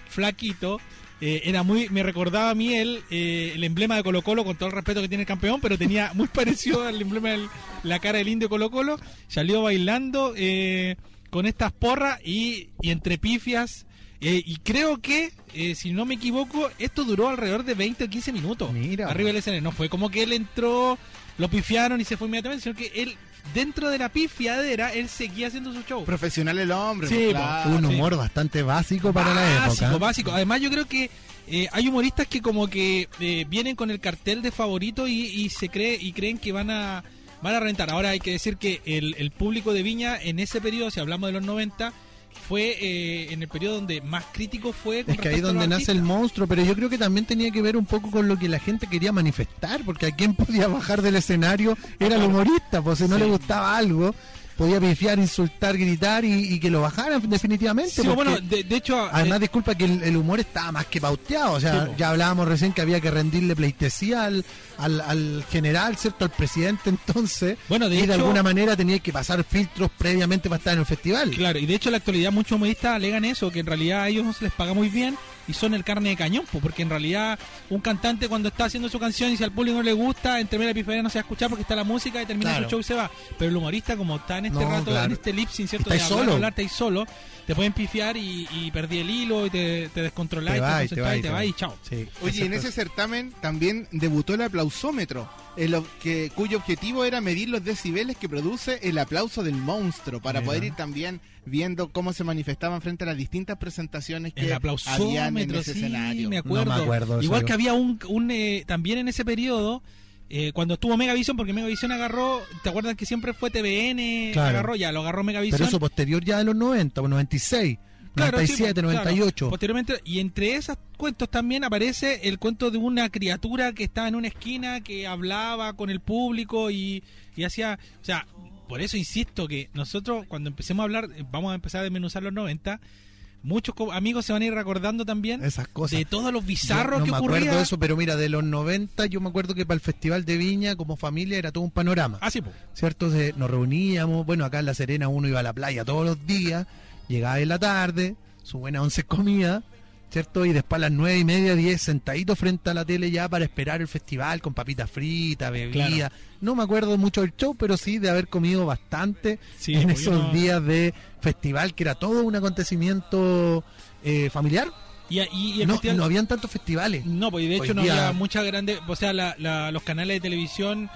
Speaker 2: flaquito. eh, era muy, me recordaba a mí él, eh, el emblema de Colo Colo, con todo el respeto que tiene el campeón, pero tenía muy parecido al emblema de la cara del indio Colo Colo. Salió bailando eh, con estas porras y, y entre pifias. eh, y creo que, eh, si no me equivoco, esto duró alrededor de 20 o 15 minutos.
Speaker 1: Mira,
Speaker 2: arriba del escenario. No fue como que él entró, lo pifiaron y se fue inmediatamente, sino que él, dentro de la pifiadera, él seguía haciendo su show.
Speaker 3: Profesional el hombre.
Speaker 2: Sí,
Speaker 3: pues, claro.
Speaker 1: un
Speaker 2: sí.
Speaker 1: humor bastante básico para la
Speaker 2: básico,
Speaker 1: época.
Speaker 2: básico. Además, yo creo que eh, hay humoristas que como que eh, vienen con el cartel de favorito y, y se cree y creen que van a van a rentar. Ahora hay que decir que el, el público de Viña en ese periodo, si hablamos de los 90, fue eh, en el periodo donde más crítico fue.
Speaker 1: Es que ahí donde nace el monstruo, pero yo creo que también tenía que ver un poco con lo que la gente quería manifestar, porque a quien podía bajar del escenario era el humorista, pues si no
Speaker 2: Sí.
Speaker 1: le gustaba algo, podía pifiar, insultar, gritar y, y que lo bajaran definitivamente.
Speaker 2: Sí, bueno, de, de hecho,
Speaker 1: Además,
Speaker 2: eh,
Speaker 1: disculpa que el, el humor estaba más que pauteado. O sea, ya hablábamos recién que había que rendirle pleitesía al, al, al general, ¿cierto? Al presidente entonces.
Speaker 2: Bueno, de
Speaker 1: y de alguna manera tenía que pasar filtros previamente para estar en el festival.
Speaker 2: Claro, y de hecho en la actualidad muchos humoristas alegan eso, que en realidad a ellos no se les paga muy bien y son el carne de cañón, po, porque en realidad un cantante cuando está haciendo su canción y si al público no le gusta, en termina la epifanía no se va a escuchar porque está la música y termina
Speaker 1: Claro.
Speaker 2: su show y se va. Pero el humorista como está en este
Speaker 1: No,
Speaker 2: rato,
Speaker 1: claro.
Speaker 2: en este lip sync, ¿cierto?
Speaker 1: Está
Speaker 2: de hablar,
Speaker 1: solo.
Speaker 2: hablar, está ahí solo, te pueden pifiar y, y perdí el hilo y te, te descontrolás
Speaker 1: Te
Speaker 2: y te,
Speaker 1: va y te
Speaker 2: vas
Speaker 1: va.
Speaker 2: y chao.
Speaker 1: Sí,
Speaker 3: Oye, en ese certamen también debutó el aplausómetro, el ob- que, cuyo objetivo era medir los decibeles que produce el aplauso del monstruo, para
Speaker 1: Mira.
Speaker 3: poder ir también viendo cómo se manifestaban frente a las distintas presentaciones que
Speaker 2: El
Speaker 3: habían en
Speaker 2: aplausómetro,
Speaker 3: ese
Speaker 2: sí,
Speaker 3: escenario.
Speaker 2: me acuerdo.
Speaker 1: No me acuerdo de
Speaker 2: Igual que había un, un, eh, también en ese periodo, eh, cuando estuvo Megavisión, porque Megavisión agarró, ¿te acuerdas que siempre fue TVN?
Speaker 1: Claro.
Speaker 2: Agarró, ya lo agarró Megavisión.
Speaker 1: Pero eso posterior ya de los 90, pues, 96,
Speaker 2: Claro, sí,
Speaker 1: 97,
Speaker 2: pues, claro.
Speaker 1: 98.
Speaker 2: Posteriormente, y entre esos cuentos también aparece el cuento de una criatura que estaba en una esquina, que hablaba con el público y, y hacía, o sea, por eso insisto que nosotros cuando empecemos a hablar, eh, vamos a empezar a desmenuzar los 90, muchos amigos se van a ir recordando también
Speaker 1: Esas cosas.
Speaker 2: de todos los
Speaker 1: Yo
Speaker 2: bizarros
Speaker 1: no
Speaker 2: que
Speaker 1: me
Speaker 2: ocurría.
Speaker 1: acuerdo de eso, pero mira, de los 90 yo me acuerdo que para el Festival de Viña como familia era todo un panorama.
Speaker 2: Ah, sí, po.
Speaker 1: ¿cierto? Se- nos reuníamos, bueno, acá en La Serena uno iba a la playa todos los días, llegaba en la tarde, su buena once comida, ¿cierto? Y después a las nueve y media, diez, sentadito frente a la tele ya para esperar el festival con papitas fritas, bebida.
Speaker 2: Claro.
Speaker 1: No me acuerdo mucho del show, pero sí de haber comido bastante
Speaker 2: Sí,
Speaker 1: en esos días de festival, que era todo un acontecimiento eh, familiar.
Speaker 2: Y, y- y
Speaker 1: No,
Speaker 2: festival-
Speaker 1: no habían tantos festivales.
Speaker 2: No, pues de
Speaker 1: Hoy
Speaker 2: hecho no
Speaker 1: día-
Speaker 2: había muchas grandes, o sea, la- la- los canales de televisión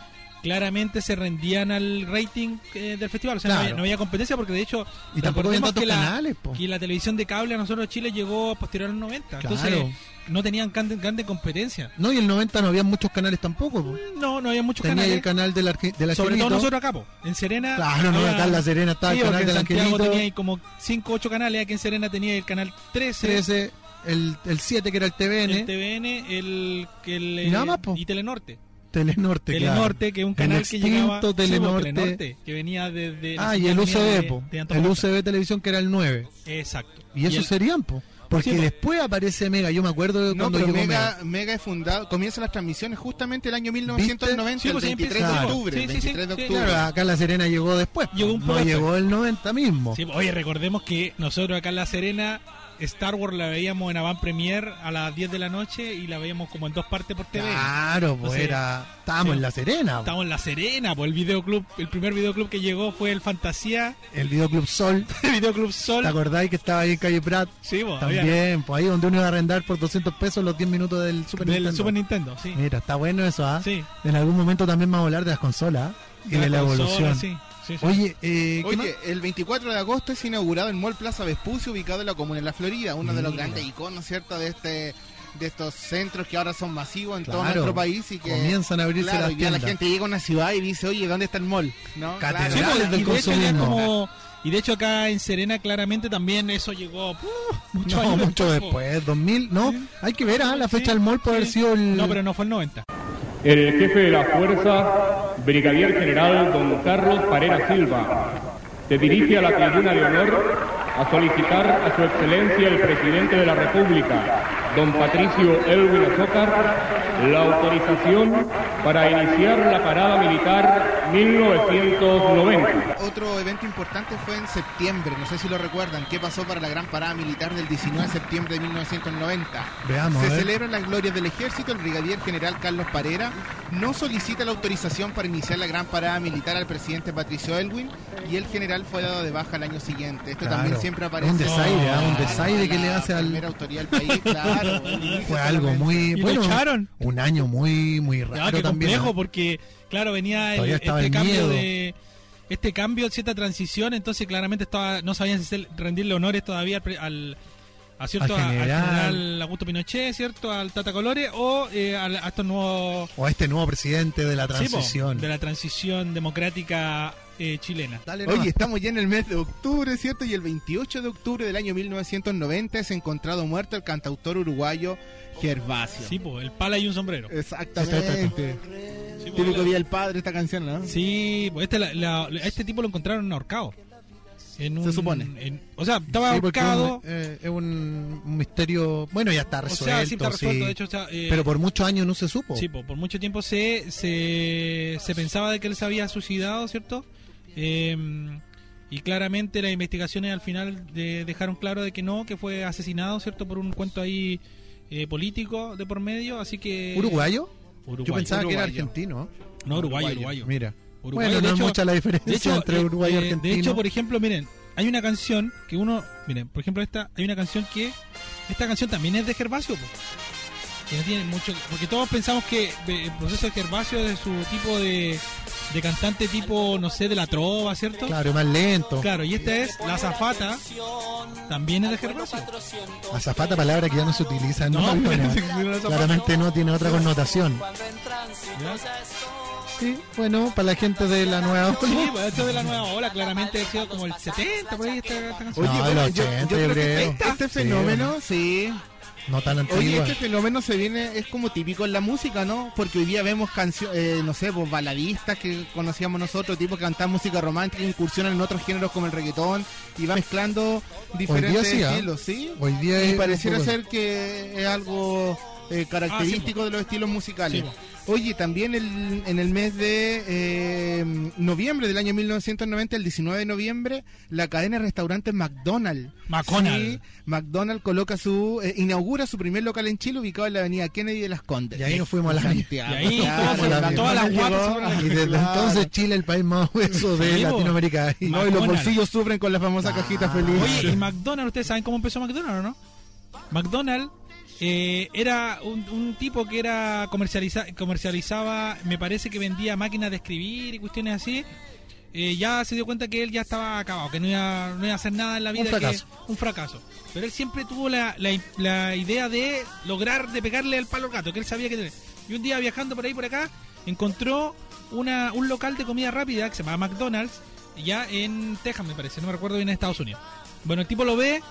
Speaker 2: claramente se rendían al rating eh, del festival. O sea, no,
Speaker 1: Claro.
Speaker 2: había, no había competencia porque de hecho
Speaker 1: Y tampoco
Speaker 2: recordemos
Speaker 1: tantos
Speaker 2: que la,
Speaker 1: canales, po.
Speaker 2: que la televisión de cable a nosotros Chile llegó posterior a los 90.
Speaker 1: Claro.
Speaker 2: Entonces no tenían grande, grande competencia.
Speaker 1: No, y el 90 no había muchos canales tampoco. po.
Speaker 2: No, no había muchos
Speaker 1: Tenía
Speaker 2: canales.
Speaker 1: el canal del, arge- del
Speaker 2: Sobre
Speaker 1: Angelito.
Speaker 2: todo nosotros acá, po. en Serena.
Speaker 1: Claro, no,
Speaker 2: había-
Speaker 1: acá en La Serena estaba
Speaker 2: Sí,
Speaker 1: el canal
Speaker 2: en
Speaker 1: del
Speaker 2: Santiago tenía ahí como 5 8 canales. Aquí en Serena tenía el canal 13,
Speaker 1: 13, el, el 7 que era el TVN,
Speaker 2: el TVN, el, el,
Speaker 1: Y nada más, po.
Speaker 2: y Telenorte.
Speaker 1: Telenorte, claro.
Speaker 2: Telenorte, que es un
Speaker 1: El
Speaker 2: canal que
Speaker 1: extinto
Speaker 2: llegaba.
Speaker 1: Telenorte.
Speaker 2: que venía desde.
Speaker 1: Ah, y el UCB,
Speaker 2: de-
Speaker 1: po.
Speaker 2: de
Speaker 1: el. UCB Televisión que era el 9.
Speaker 2: Exacto.
Speaker 1: Y eso
Speaker 2: el-
Speaker 1: serían, po. Porque
Speaker 2: Sí,
Speaker 1: después aparece Mega. Yo me acuerdo de
Speaker 3: No,
Speaker 1: cuando
Speaker 3: pero
Speaker 1: llegó
Speaker 3: Mega,
Speaker 1: Mega.
Speaker 3: Mega es fundado, comienzan las transmisiones justamente el año 1990,
Speaker 2: Sí,
Speaker 3: el
Speaker 2: pues, sí,
Speaker 3: 23
Speaker 1: empieza-
Speaker 3: de
Speaker 1: claro.
Speaker 3: octubre,
Speaker 2: Sí,
Speaker 3: el
Speaker 2: sí, sí,
Speaker 3: 23 de
Speaker 2: sí.
Speaker 3: octubre.
Speaker 1: Claro, acá en La Serena llegó después.
Speaker 2: Llegó un poco
Speaker 1: no llegó el 90 mismo.
Speaker 2: Sí, oye, recordemos que nosotros acá en La Serena, Star Wars la veíamos en Avant Premier a las 10 de la noche y la veíamos como en dos partes por TV.
Speaker 1: Claro, pues
Speaker 2: Entonces,
Speaker 1: era. Estábamos
Speaker 2: sí.
Speaker 1: en La Serena. po.
Speaker 2: Estamos en La Serena, pues el videoclub, el primer videoclub que llegó fue el Fantasía,
Speaker 1: El Videoclub Sol.
Speaker 2: el videoclub Sol.
Speaker 1: ¿Te acordáis que estaba ahí en Calle Prat?
Speaker 2: Sí, pues,
Speaker 1: También, pues ahí donde uno iba a arrendar por 200 pesos los 10 minutos del Super
Speaker 2: del
Speaker 1: Nintendo.
Speaker 2: Super Nintendo, sí.
Speaker 1: Mira, está bueno eso, ¿ah?
Speaker 2: Sí.
Speaker 1: En algún momento también vamos a hablar de las consolas ¿ah? y de la
Speaker 2: consola,
Speaker 1: evolución.
Speaker 2: sí, sí, sí.
Speaker 1: Oye, eh.
Speaker 3: Oye, el 24 de agosto es inaugurado el Mall Plaza Vespucio, ubicado en la comuna de La Florida, uno de los grandes iconos, ¿cierto?, de este de estos centros que ahora son masivos en todo
Speaker 1: Claro.
Speaker 3: nuestro país y que
Speaker 1: Comienzan a abrirse
Speaker 3: claro,
Speaker 1: las
Speaker 3: día la gente llega a una ciudad y dice, oye, ¿dónde está el mall? ¿No?
Speaker 1: Catedral.
Speaker 2: Sí, pues,
Speaker 1: del
Speaker 2: y,
Speaker 1: consumismo.
Speaker 2: como, y de hecho acá en Serena claramente también eso llegó uh, muchos
Speaker 1: No, mucho
Speaker 2: después.
Speaker 1: después, 2000, no,
Speaker 2: Sí.
Speaker 1: hay que ver, ¿ah? la
Speaker 2: Sí,
Speaker 1: fecha del mall puede haber sido el...
Speaker 2: No, pero no fue el 90.
Speaker 10: El jefe de la fuerza, brigadier general don Carlos Parera Silva, se dirige a la tribuna de honor a solicitar a su excelencia el presidente de la República, don Patricio Elwin Azócar, la autorización para iniciar la parada militar 1990.
Speaker 3: Otro evento importante fue en septiembre, no sé si lo recuerdan, ¿qué pasó para la gran parada militar del 19 de septiembre de 1990?
Speaker 1: Veamos,
Speaker 3: Se celebran las glorias del ejército, el brigadier general Carlos Parera no solicita la autorización para iniciar la gran parada militar al presidente Patricio Elwin y el general fue dado de baja al año siguiente. Esto
Speaker 1: Claro.
Speaker 3: también siempre aparece.
Speaker 1: Un desaire, ¿ah? Un desaire que
Speaker 3: la
Speaker 1: le hace al-
Speaker 3: primera autoridad del país, claro.
Speaker 1: Fue algo muy...
Speaker 2: Y lo
Speaker 1: bueno,
Speaker 2: echaron.
Speaker 1: un año muy, muy
Speaker 2: Ya,
Speaker 1: raro
Speaker 2: qué
Speaker 1: también.
Speaker 2: complejo porque claro venía el- este
Speaker 1: el
Speaker 2: cambio
Speaker 1: miedo.
Speaker 2: de este cambio cierta transición entonces claramente estaba no sabían si rendirle honores todavía al, al- a cierto
Speaker 1: Al
Speaker 2: a- al
Speaker 1: general.
Speaker 2: general Augusto Pinochet cierto al Tata Colores o eh, al- a estos nuevos
Speaker 1: O a este nuevo presidente de la
Speaker 2: sí, po,
Speaker 1: transición.
Speaker 2: de la transición democrática eh, chilena.
Speaker 3: Oye, estamos ya en el mes de octubre, ¿cierto? Y el 28 de octubre del año 1990 es encontrado muerto el cantautor uruguayo Gervasio.
Speaker 2: sí po, el pala y un sombrero
Speaker 3: Exactamente.
Speaker 2: sí, po,
Speaker 3: Típico
Speaker 2: la-
Speaker 3: día del padre esta canción, ¿no?
Speaker 2: sí po, este, la- la- este tipo lo encontraron ahorcado en
Speaker 3: Se
Speaker 2: un-
Speaker 3: supone.
Speaker 2: en- o sea estaba
Speaker 1: Sí,
Speaker 2: ahorcado
Speaker 1: es un, eh, es un un misterio... Bueno, ya está
Speaker 2: o
Speaker 1: resuelto,
Speaker 2: sea sí está resuelto
Speaker 1: sí.
Speaker 2: de hecho está, eh,
Speaker 1: Pero por muchos años no se supo.
Speaker 2: Sí, po, por mucho tiempo se, se, se pensaba de que él se había suicidado, ¿cierto? Eh, y claramente las investigaciones al final de- dejaron claro de que no, que fue asesinado, ¿cierto? Por un cuento ahí eh, político de por medio, así que...
Speaker 1: ¿Uruguayo?
Speaker 2: Uruguayo.
Speaker 1: Yo pensaba que era argentino.
Speaker 2: No, uruguayo,
Speaker 3: Uruguayo.
Speaker 1: Mira.
Speaker 2: Uruguayo,
Speaker 1: bueno, no
Speaker 2: hecho-
Speaker 1: es mucha la diferencia
Speaker 2: hecho,
Speaker 1: entre
Speaker 2: eh,
Speaker 1: uruguayo y
Speaker 2: eh,
Speaker 1: argentino.
Speaker 2: de hecho, por ejemplo, miren, hay una canción que uno, miren, por ejemplo, esta, hay una canción que, esta canción también es de Gervasio, po, que no tiene mucho, porque todos pensamos que de- el proceso de Gervasio es su tipo de, de cantante tipo, no sé, de la trova, ¿cierto?
Speaker 1: Claro, más lento.
Speaker 2: Claro, y esta es La Zafata, también es de Gervasio.
Speaker 1: Azafata, palabra que ya no se utiliza. No,
Speaker 2: No,
Speaker 1: no,
Speaker 2: sí, sí.
Speaker 1: Claramente no tiene otra connotación.
Speaker 2: ¿ya?
Speaker 1: Sí, bueno, para la gente de la nueva
Speaker 2: Sí,
Speaker 1: ola.
Speaker 2: pues esto de la nueva ola, claramente ha sido como el 70, por ahí esta, esta canción.
Speaker 1: No,
Speaker 3: bueno,
Speaker 1: el 80, yo
Speaker 3: que
Speaker 1: creo.
Speaker 3: este,
Speaker 1: Sí,
Speaker 3: fenómeno, sí.
Speaker 1: No tan
Speaker 3: Oye,
Speaker 1: antigua.
Speaker 3: este fenómeno se viene, es como típico en la música, ¿no? Porque hoy día vemos canciones, no sé, pues baladistas que conocíamos nosotros, tipo que cantan música romántica, incursionan en otros géneros como el reggaetón y va mezclando diferentes
Speaker 1: sí, ¿ah?
Speaker 3: estilos, ¿sí?
Speaker 1: Hoy día
Speaker 3: Y pareciera
Speaker 1: poco-
Speaker 3: ser que es algo eh, característico de los estilos musicales.
Speaker 2: Sí.
Speaker 3: Oye, también el- en el mes de eh, noviembre del año 1990, el 19 de noviembre, la cadena de restaurantes McDonald's.
Speaker 2: McDonald's.
Speaker 3: Sí, McDonald's coloca su, eh, inaugura su primer local en Chile ubicado en la avenida Kennedy de las Condes.
Speaker 1: Y ahí nos fuimos a la
Speaker 3: Santiago.
Speaker 2: Y ahí
Speaker 3: Claro,
Speaker 2: todas-
Speaker 3: McDonald's
Speaker 2: todas las guapas
Speaker 1: Y desde
Speaker 3: Claro.
Speaker 1: entonces Chile el país más obeso de. Latinoamérica. Y-
Speaker 3: No, y los bolsillos sufren con la famosa cajita feliz.
Speaker 2: Oye, y McDonald's, ¿ustedes saben cómo empezó McDonald's o no? McDonald's eh, era un, un tipo que era comercializa, comercializaba, me parece que vendía máquinas de escribir y cuestiones así. Eh, ya se dio cuenta que él ya estaba acabado, que no iba, no iba a hacer nada en la vida.
Speaker 1: Un fracaso.
Speaker 2: que- un fracaso. Pero él siempre tuvo la, la, la idea de lograr, de pegarle al palo al gato, que él sabía que tenía. Y un día viajando por ahí por acá, encontró una, un local de comida rápida que se llama McDonald's, ya en Texas me parece, no me recuerdo bien en Estados Unidos. Bueno, el tipo lo ve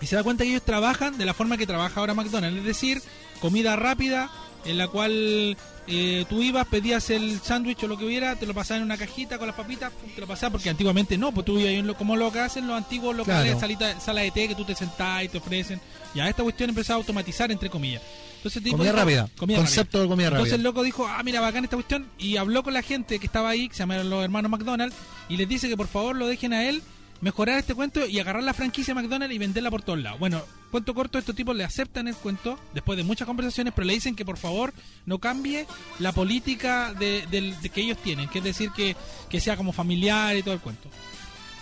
Speaker 2: y se da cuenta que ellos trabajan de la forma que trabaja ahora McDonald's, es decir, comida rápida en la cual eh, tú ibas, pedías el sándwich o lo que hubiera, te lo pasaban en una cajita con las papitas, te lo pasaban, porque antiguamente no, pues tú ibas en lo- como lo que hacen los antiguos locales,
Speaker 1: Claro.
Speaker 2: salita, sala de té que tú te sentás y te ofrecen. Ya esta cuestión empezó a automatizar, entre comillas. Entonces, tipo
Speaker 1: Comida
Speaker 2: dijo-
Speaker 1: rápida.
Speaker 2: comida
Speaker 1: Concepto
Speaker 2: rápida.
Speaker 1: de comida
Speaker 2: Entonces el
Speaker 1: rápida.
Speaker 2: loco dijo, ah, mira, bacán esta cuestión, y habló con la gente que estaba ahí, que se llaman los hermanos McDonald's, y les dice que por favor lo dejen a él mejorar este cuento y agarrar la franquicia McDonald's y venderla por todos lados. Bueno, cuento corto, estos tipos le aceptan el cuento después de muchas conversaciones, pero le dicen que por favor no cambie la política de, de que ellos tienen, que es decir, que, que sea como familiar y todo el cuento.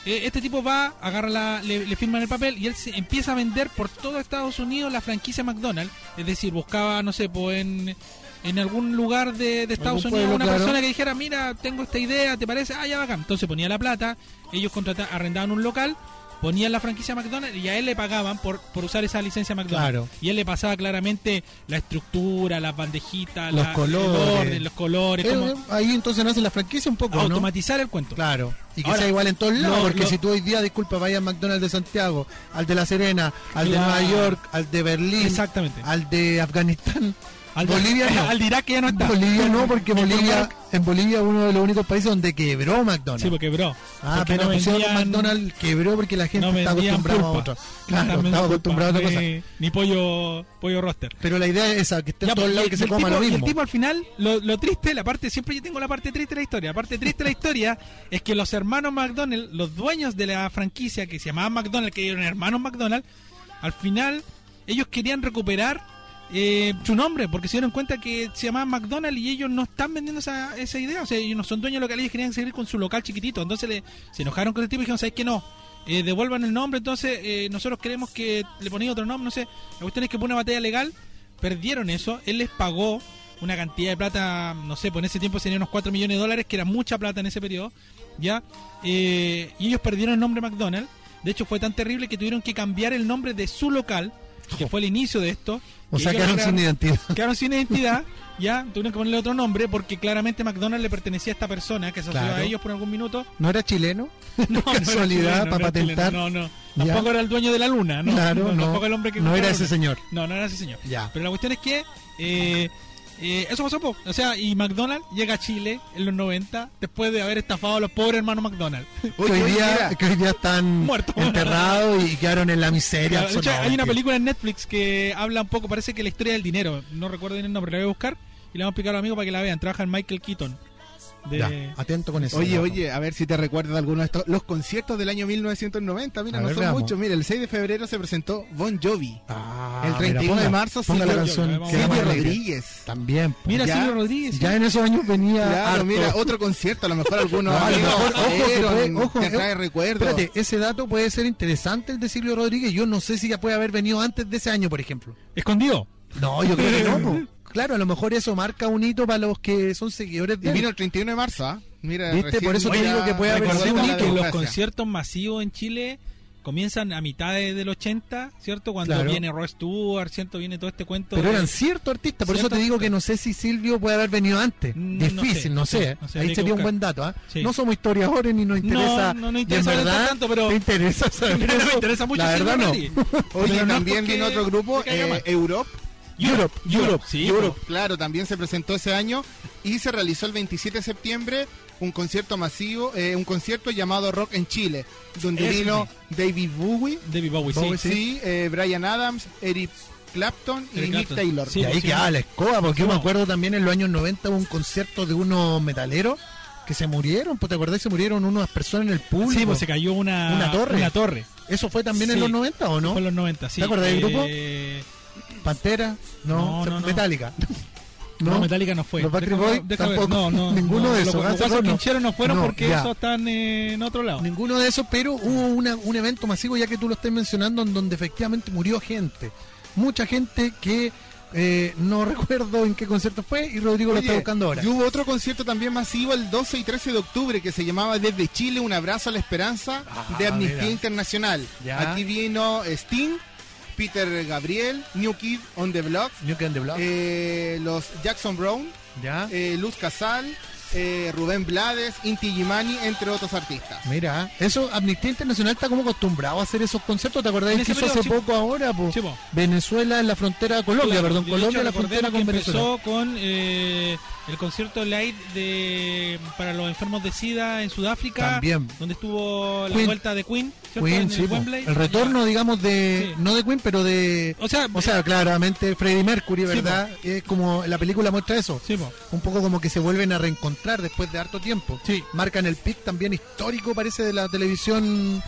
Speaker 2: Eh, este tipo va, agarra la, le, le firman el papel y él se empieza a vender por todo Estados Unidos la franquicia McDonald's. Es decir, buscaba, no sé, pues en, en algún lugar de, de Estados Unidos
Speaker 1: pueblo,
Speaker 2: una
Speaker 1: claro.
Speaker 2: persona que dijera, mira, tengo esta idea, ¿te parece? Ah, ya bacán. Entonces ponía la plata, ellos contrataban, arrendaban un local, ponían la franquicia McDonald's y a él le pagaban por, por usar esa licencia McDonald's.
Speaker 1: Claro.
Speaker 2: Y él le pasaba claramente la estructura, las bandejitas,
Speaker 1: Los
Speaker 2: la-
Speaker 1: colores.
Speaker 2: el orden, los colores,
Speaker 1: Eh,
Speaker 2: cómo
Speaker 1: eh, ahí entonces nace la franquicia un poco, ¿no?
Speaker 2: automatizar el cuento.
Speaker 1: Claro. Y que
Speaker 2: Ahora,
Speaker 1: sea igual en todos lados,
Speaker 2: lo-
Speaker 1: porque
Speaker 2: lo-
Speaker 1: si tú hoy día, disculpa, vayas al McDonald's de Santiago, al de La Serena, al
Speaker 2: Claro.
Speaker 1: de Nueva York, al de Berlín,
Speaker 2: Exactamente.
Speaker 1: al de Afganistán,
Speaker 2: Al
Speaker 1: Bolivia no.
Speaker 2: al de Irak que ya no está.
Speaker 1: Bolivia no, porque Bolivia, en Bolivia es uno de los únicos países donde quebró McDonald's.
Speaker 2: Sí, porque bro.
Speaker 1: Ah, pero
Speaker 2: no vendían-
Speaker 1: McDonald's quebró porque la gente
Speaker 2: no
Speaker 1: está acostumbrada a otra. Claro, estaba
Speaker 2: pulpa,
Speaker 1: acostumbrado a otra cosa.
Speaker 2: ni, pollo, pollo roster.
Speaker 1: Pero la idea es esa, que esté en todos
Speaker 2: pues,
Speaker 1: lados
Speaker 2: y
Speaker 1: que se
Speaker 2: y
Speaker 1: coma
Speaker 2: tipo-
Speaker 1: lo
Speaker 2: y
Speaker 1: mismo.
Speaker 2: el tipo al final, lo, lo triste, la parte, siempre yo tengo la parte triste de la historia. La parte triste de la historia es que los hermanos McDonald's, los dueños de la franquicia que se llamaban McDonald's, que eran hermanos McDonald's, al final ellos querían recuperar eh, su nombre, porque se dieron cuenta que se llamaban McDonald's y ellos no están vendiendo esa, esa idea. O sea, ellos no son dueños locales, ellos querían seguir con su local chiquitito. Entonces le, se enojaron con el tipo y dijeron, ¿sabes qué no? Eh, devuelvan el nombre, entonces eh, nosotros queremos que le ponéis otro nombre, no sé. La cuestión es que fue una batalla legal, perdieron eso, él les pagó una cantidad de plata, no sé, en ese tiempo serían unos 4 millones de dólares, que era mucha plata en ese periodo, ¿ya? Eh, y ellos perdieron el nombre McDonald's. De hecho, fue tan terrible que tuvieron que cambiar el nombre de su local, que fue el inicio de esto.
Speaker 1: O sea, quedaron sin identidad.
Speaker 2: Quedaron sin identidad, ya, tuvieron que ponerle otro nombre, porque claramente McDonald's le pertenecía a esta persona que se asoció
Speaker 1: Claro.
Speaker 2: a ellos por algún minuto.
Speaker 1: ¿No era chileno?
Speaker 2: No, no
Speaker 1: casualidad
Speaker 2: chileno,
Speaker 1: para
Speaker 2: no era chileno,
Speaker 1: patentar.
Speaker 2: No, no.
Speaker 1: Ya.
Speaker 2: Tampoco era el dueño de la luna, no.
Speaker 1: Claro, no.
Speaker 2: Tampoco el hombre que
Speaker 1: No era ese señor.
Speaker 2: No, no era ese señor.
Speaker 1: Ya.
Speaker 2: Pero la cuestión es que eh, eh, eso pasó, po. o sea, y McDonald's llega a Chile en los 90 después de haber estafado a los pobres hermanos McDonald's.
Speaker 1: Hoy, día, que hoy día están
Speaker 2: Muertos.
Speaker 1: enterrados y quedaron en la miseria.
Speaker 2: Claro, de hecho, hay una película en Netflix que habla un poco, parece que la historia del dinero. No recuerdo bien el nombre, la voy a buscar y la vamos a explicar a los amigos para que la vean. Trabaja en Michael Keaton. De...
Speaker 1: Ya, atento con eso.
Speaker 3: Oye, oye, a ver si te recuerdas de alguno de estos. Los conciertos del año 1990, mira,
Speaker 1: A
Speaker 3: no
Speaker 1: ver,
Speaker 3: son
Speaker 1: veamos.
Speaker 3: muchos. Mira, el 6 de febrero se presentó Bon Jovi.
Speaker 1: Ah,
Speaker 3: el 31
Speaker 1: mira, ponga-
Speaker 3: de marzo,
Speaker 1: ponga la
Speaker 3: Silvio,
Speaker 1: canción
Speaker 3: Silvio. Rodríguez.
Speaker 1: También. po.
Speaker 2: Mira,
Speaker 3: Ya,
Speaker 2: Silvio Rodríguez.
Speaker 1: Ya en esos años venía.
Speaker 3: Claro,
Speaker 1: harto.
Speaker 3: mira, otro concierto, a lo mejor algunos
Speaker 1: No, a lo mejor, ojo, que puede- ojo,
Speaker 3: te trae
Speaker 1: eh,
Speaker 3: recuerdos.
Speaker 1: Espérate, ese dato puede ser interesante el de Silvio Rodríguez. Yo no sé si ya puede haber venido antes de ese año, por ejemplo.
Speaker 2: Escondido.
Speaker 1: No, yo creo que no. Claro, a lo mejor eso marca un hito para los que son seguidores
Speaker 3: Y
Speaker 1: de él.
Speaker 3: vino el 31 de marzo, ¿ah? Mira,
Speaker 1: ¿Viste? Por eso te digo que puede haber sido un hito.
Speaker 2: los conciertos masivos en Chile comienzan a mitad de- del 80, ¿cierto? Cuando
Speaker 1: Claro.
Speaker 2: viene Roy Stewart, ¿cierto? Viene todo este cuento.
Speaker 1: Pero
Speaker 2: de-
Speaker 1: eran ciertos artistas, por eso
Speaker 2: Cierto
Speaker 1: te digo
Speaker 2: artista.
Speaker 1: que no sé si Silvio puede haber venido antes.
Speaker 2: Mm, no
Speaker 1: Difícil,
Speaker 2: sé,
Speaker 1: no
Speaker 2: no
Speaker 1: sé.
Speaker 2: no sé,
Speaker 1: Ahí
Speaker 2: habría que
Speaker 1: sería un buen dato. ¿ah?
Speaker 2: Sí.
Speaker 1: No somos historiadores ni nos
Speaker 2: No,
Speaker 1: interesa.
Speaker 2: no nos
Speaker 1: y
Speaker 2: interesa
Speaker 1: verdad,
Speaker 2: tanto, pero-
Speaker 1: te interesa saber
Speaker 2: No me
Speaker 1: eso.
Speaker 2: interesa mucho
Speaker 1: La
Speaker 2: Silvio
Speaker 1: verdad no.
Speaker 3: Oye,
Speaker 2: no
Speaker 3: también vino otro grupo, eh,
Speaker 2: mal.
Speaker 3: Europe.
Speaker 1: Europe, Europe,
Speaker 2: sí,
Speaker 3: Europe, claro, también se presentó ese año y se realizó el 27 de septiembre un concierto masivo, eh, un concierto llamado Rock en Chile, donde vino David Bowie,
Speaker 2: David Bowie, sí.
Speaker 1: Bowie,
Speaker 3: sí, eh, Brian Adams, Eric Clapton y
Speaker 2: Eric
Speaker 3: Nick. Taylor.
Speaker 2: Sí,
Speaker 1: y ahí
Speaker 2: sí.
Speaker 1: quedaba la escoba, porque yo me acuerdo también en los años 90 hubo un concierto de unos metaleros que se murieron, pues te acordás, se murieron unas personas en el público.
Speaker 2: Sí, pues se cayó una,
Speaker 1: Una torre.
Speaker 2: Una torre.
Speaker 1: ¿Eso fue también en los 90 o no?
Speaker 2: Fue en los 90, sí.
Speaker 1: ¿Te acuerdas del grupo? Pantera, no,
Speaker 2: No, no.
Speaker 1: Metallica.
Speaker 2: No, Metallica no fue.
Speaker 1: Los
Speaker 2: déjame ver.
Speaker 1: tampoco.
Speaker 2: No, no.
Speaker 1: Ninguno
Speaker 2: no.
Speaker 1: de esos.
Speaker 2: Los
Speaker 1: no.
Speaker 2: Quincheros no fueron porque
Speaker 1: ya.
Speaker 2: esos están eh, en otro lado.
Speaker 1: Ninguno de esos, pero hubo una- un evento masivo, ya que tú lo estás mencionando, en donde efectivamente murió gente. mucha gente que eh, no recuerdo en qué concierto fue y Rodrigo lo está buscando ahora.
Speaker 3: Y hubo otro concierto también masivo el 12 y 13 de octubre que se llamaba Desde Chile, un abrazo a la esperanza de Amnistía
Speaker 1: Ah, mira.
Speaker 3: Internacional.
Speaker 1: Ya.
Speaker 3: Aquí vino Sting, Peter Gabriel, New Kid on the Block,
Speaker 1: New Kid on the Block.
Speaker 3: eh, los Jackson Brown,
Speaker 1: Ya.
Speaker 3: eh, Luz Casal, eh, Rubén Blades, Inti Gimani, entre otros artistas.
Speaker 1: Mira, eso Amnistía Internacional está como acostumbrado a hacer esos conciertos. ¿Te acordás
Speaker 2: En
Speaker 1: que hizo hace poco ahora? po? Venezuela en la frontera, Colombia,
Speaker 2: Claro,
Speaker 1: perdón,
Speaker 2: de
Speaker 1: Colombia en la frontera con Venezuela.
Speaker 2: empezó con eh, el concierto light de para los enfermos de SIDA en Sudáfrica,
Speaker 1: También.
Speaker 2: donde estuvo la
Speaker 1: Queen.
Speaker 2: vuelta de Queen.
Speaker 1: Queen,
Speaker 2: en
Speaker 1: sí,
Speaker 2: el
Speaker 1: po.
Speaker 2: Wembley.
Speaker 1: el retorno, digamos, de
Speaker 2: Sí.
Speaker 1: no de Queen, pero de
Speaker 2: O sea,
Speaker 1: o sea, claramente Freddie Mercury,
Speaker 2: Sí,
Speaker 1: ¿verdad? es como la película muestra eso.
Speaker 2: Sí.
Speaker 1: Un poco como que se vuelven a reencontrar después de harto tiempo.
Speaker 2: Sí.
Speaker 1: Marcan el pic también histórico, parece, de la televisión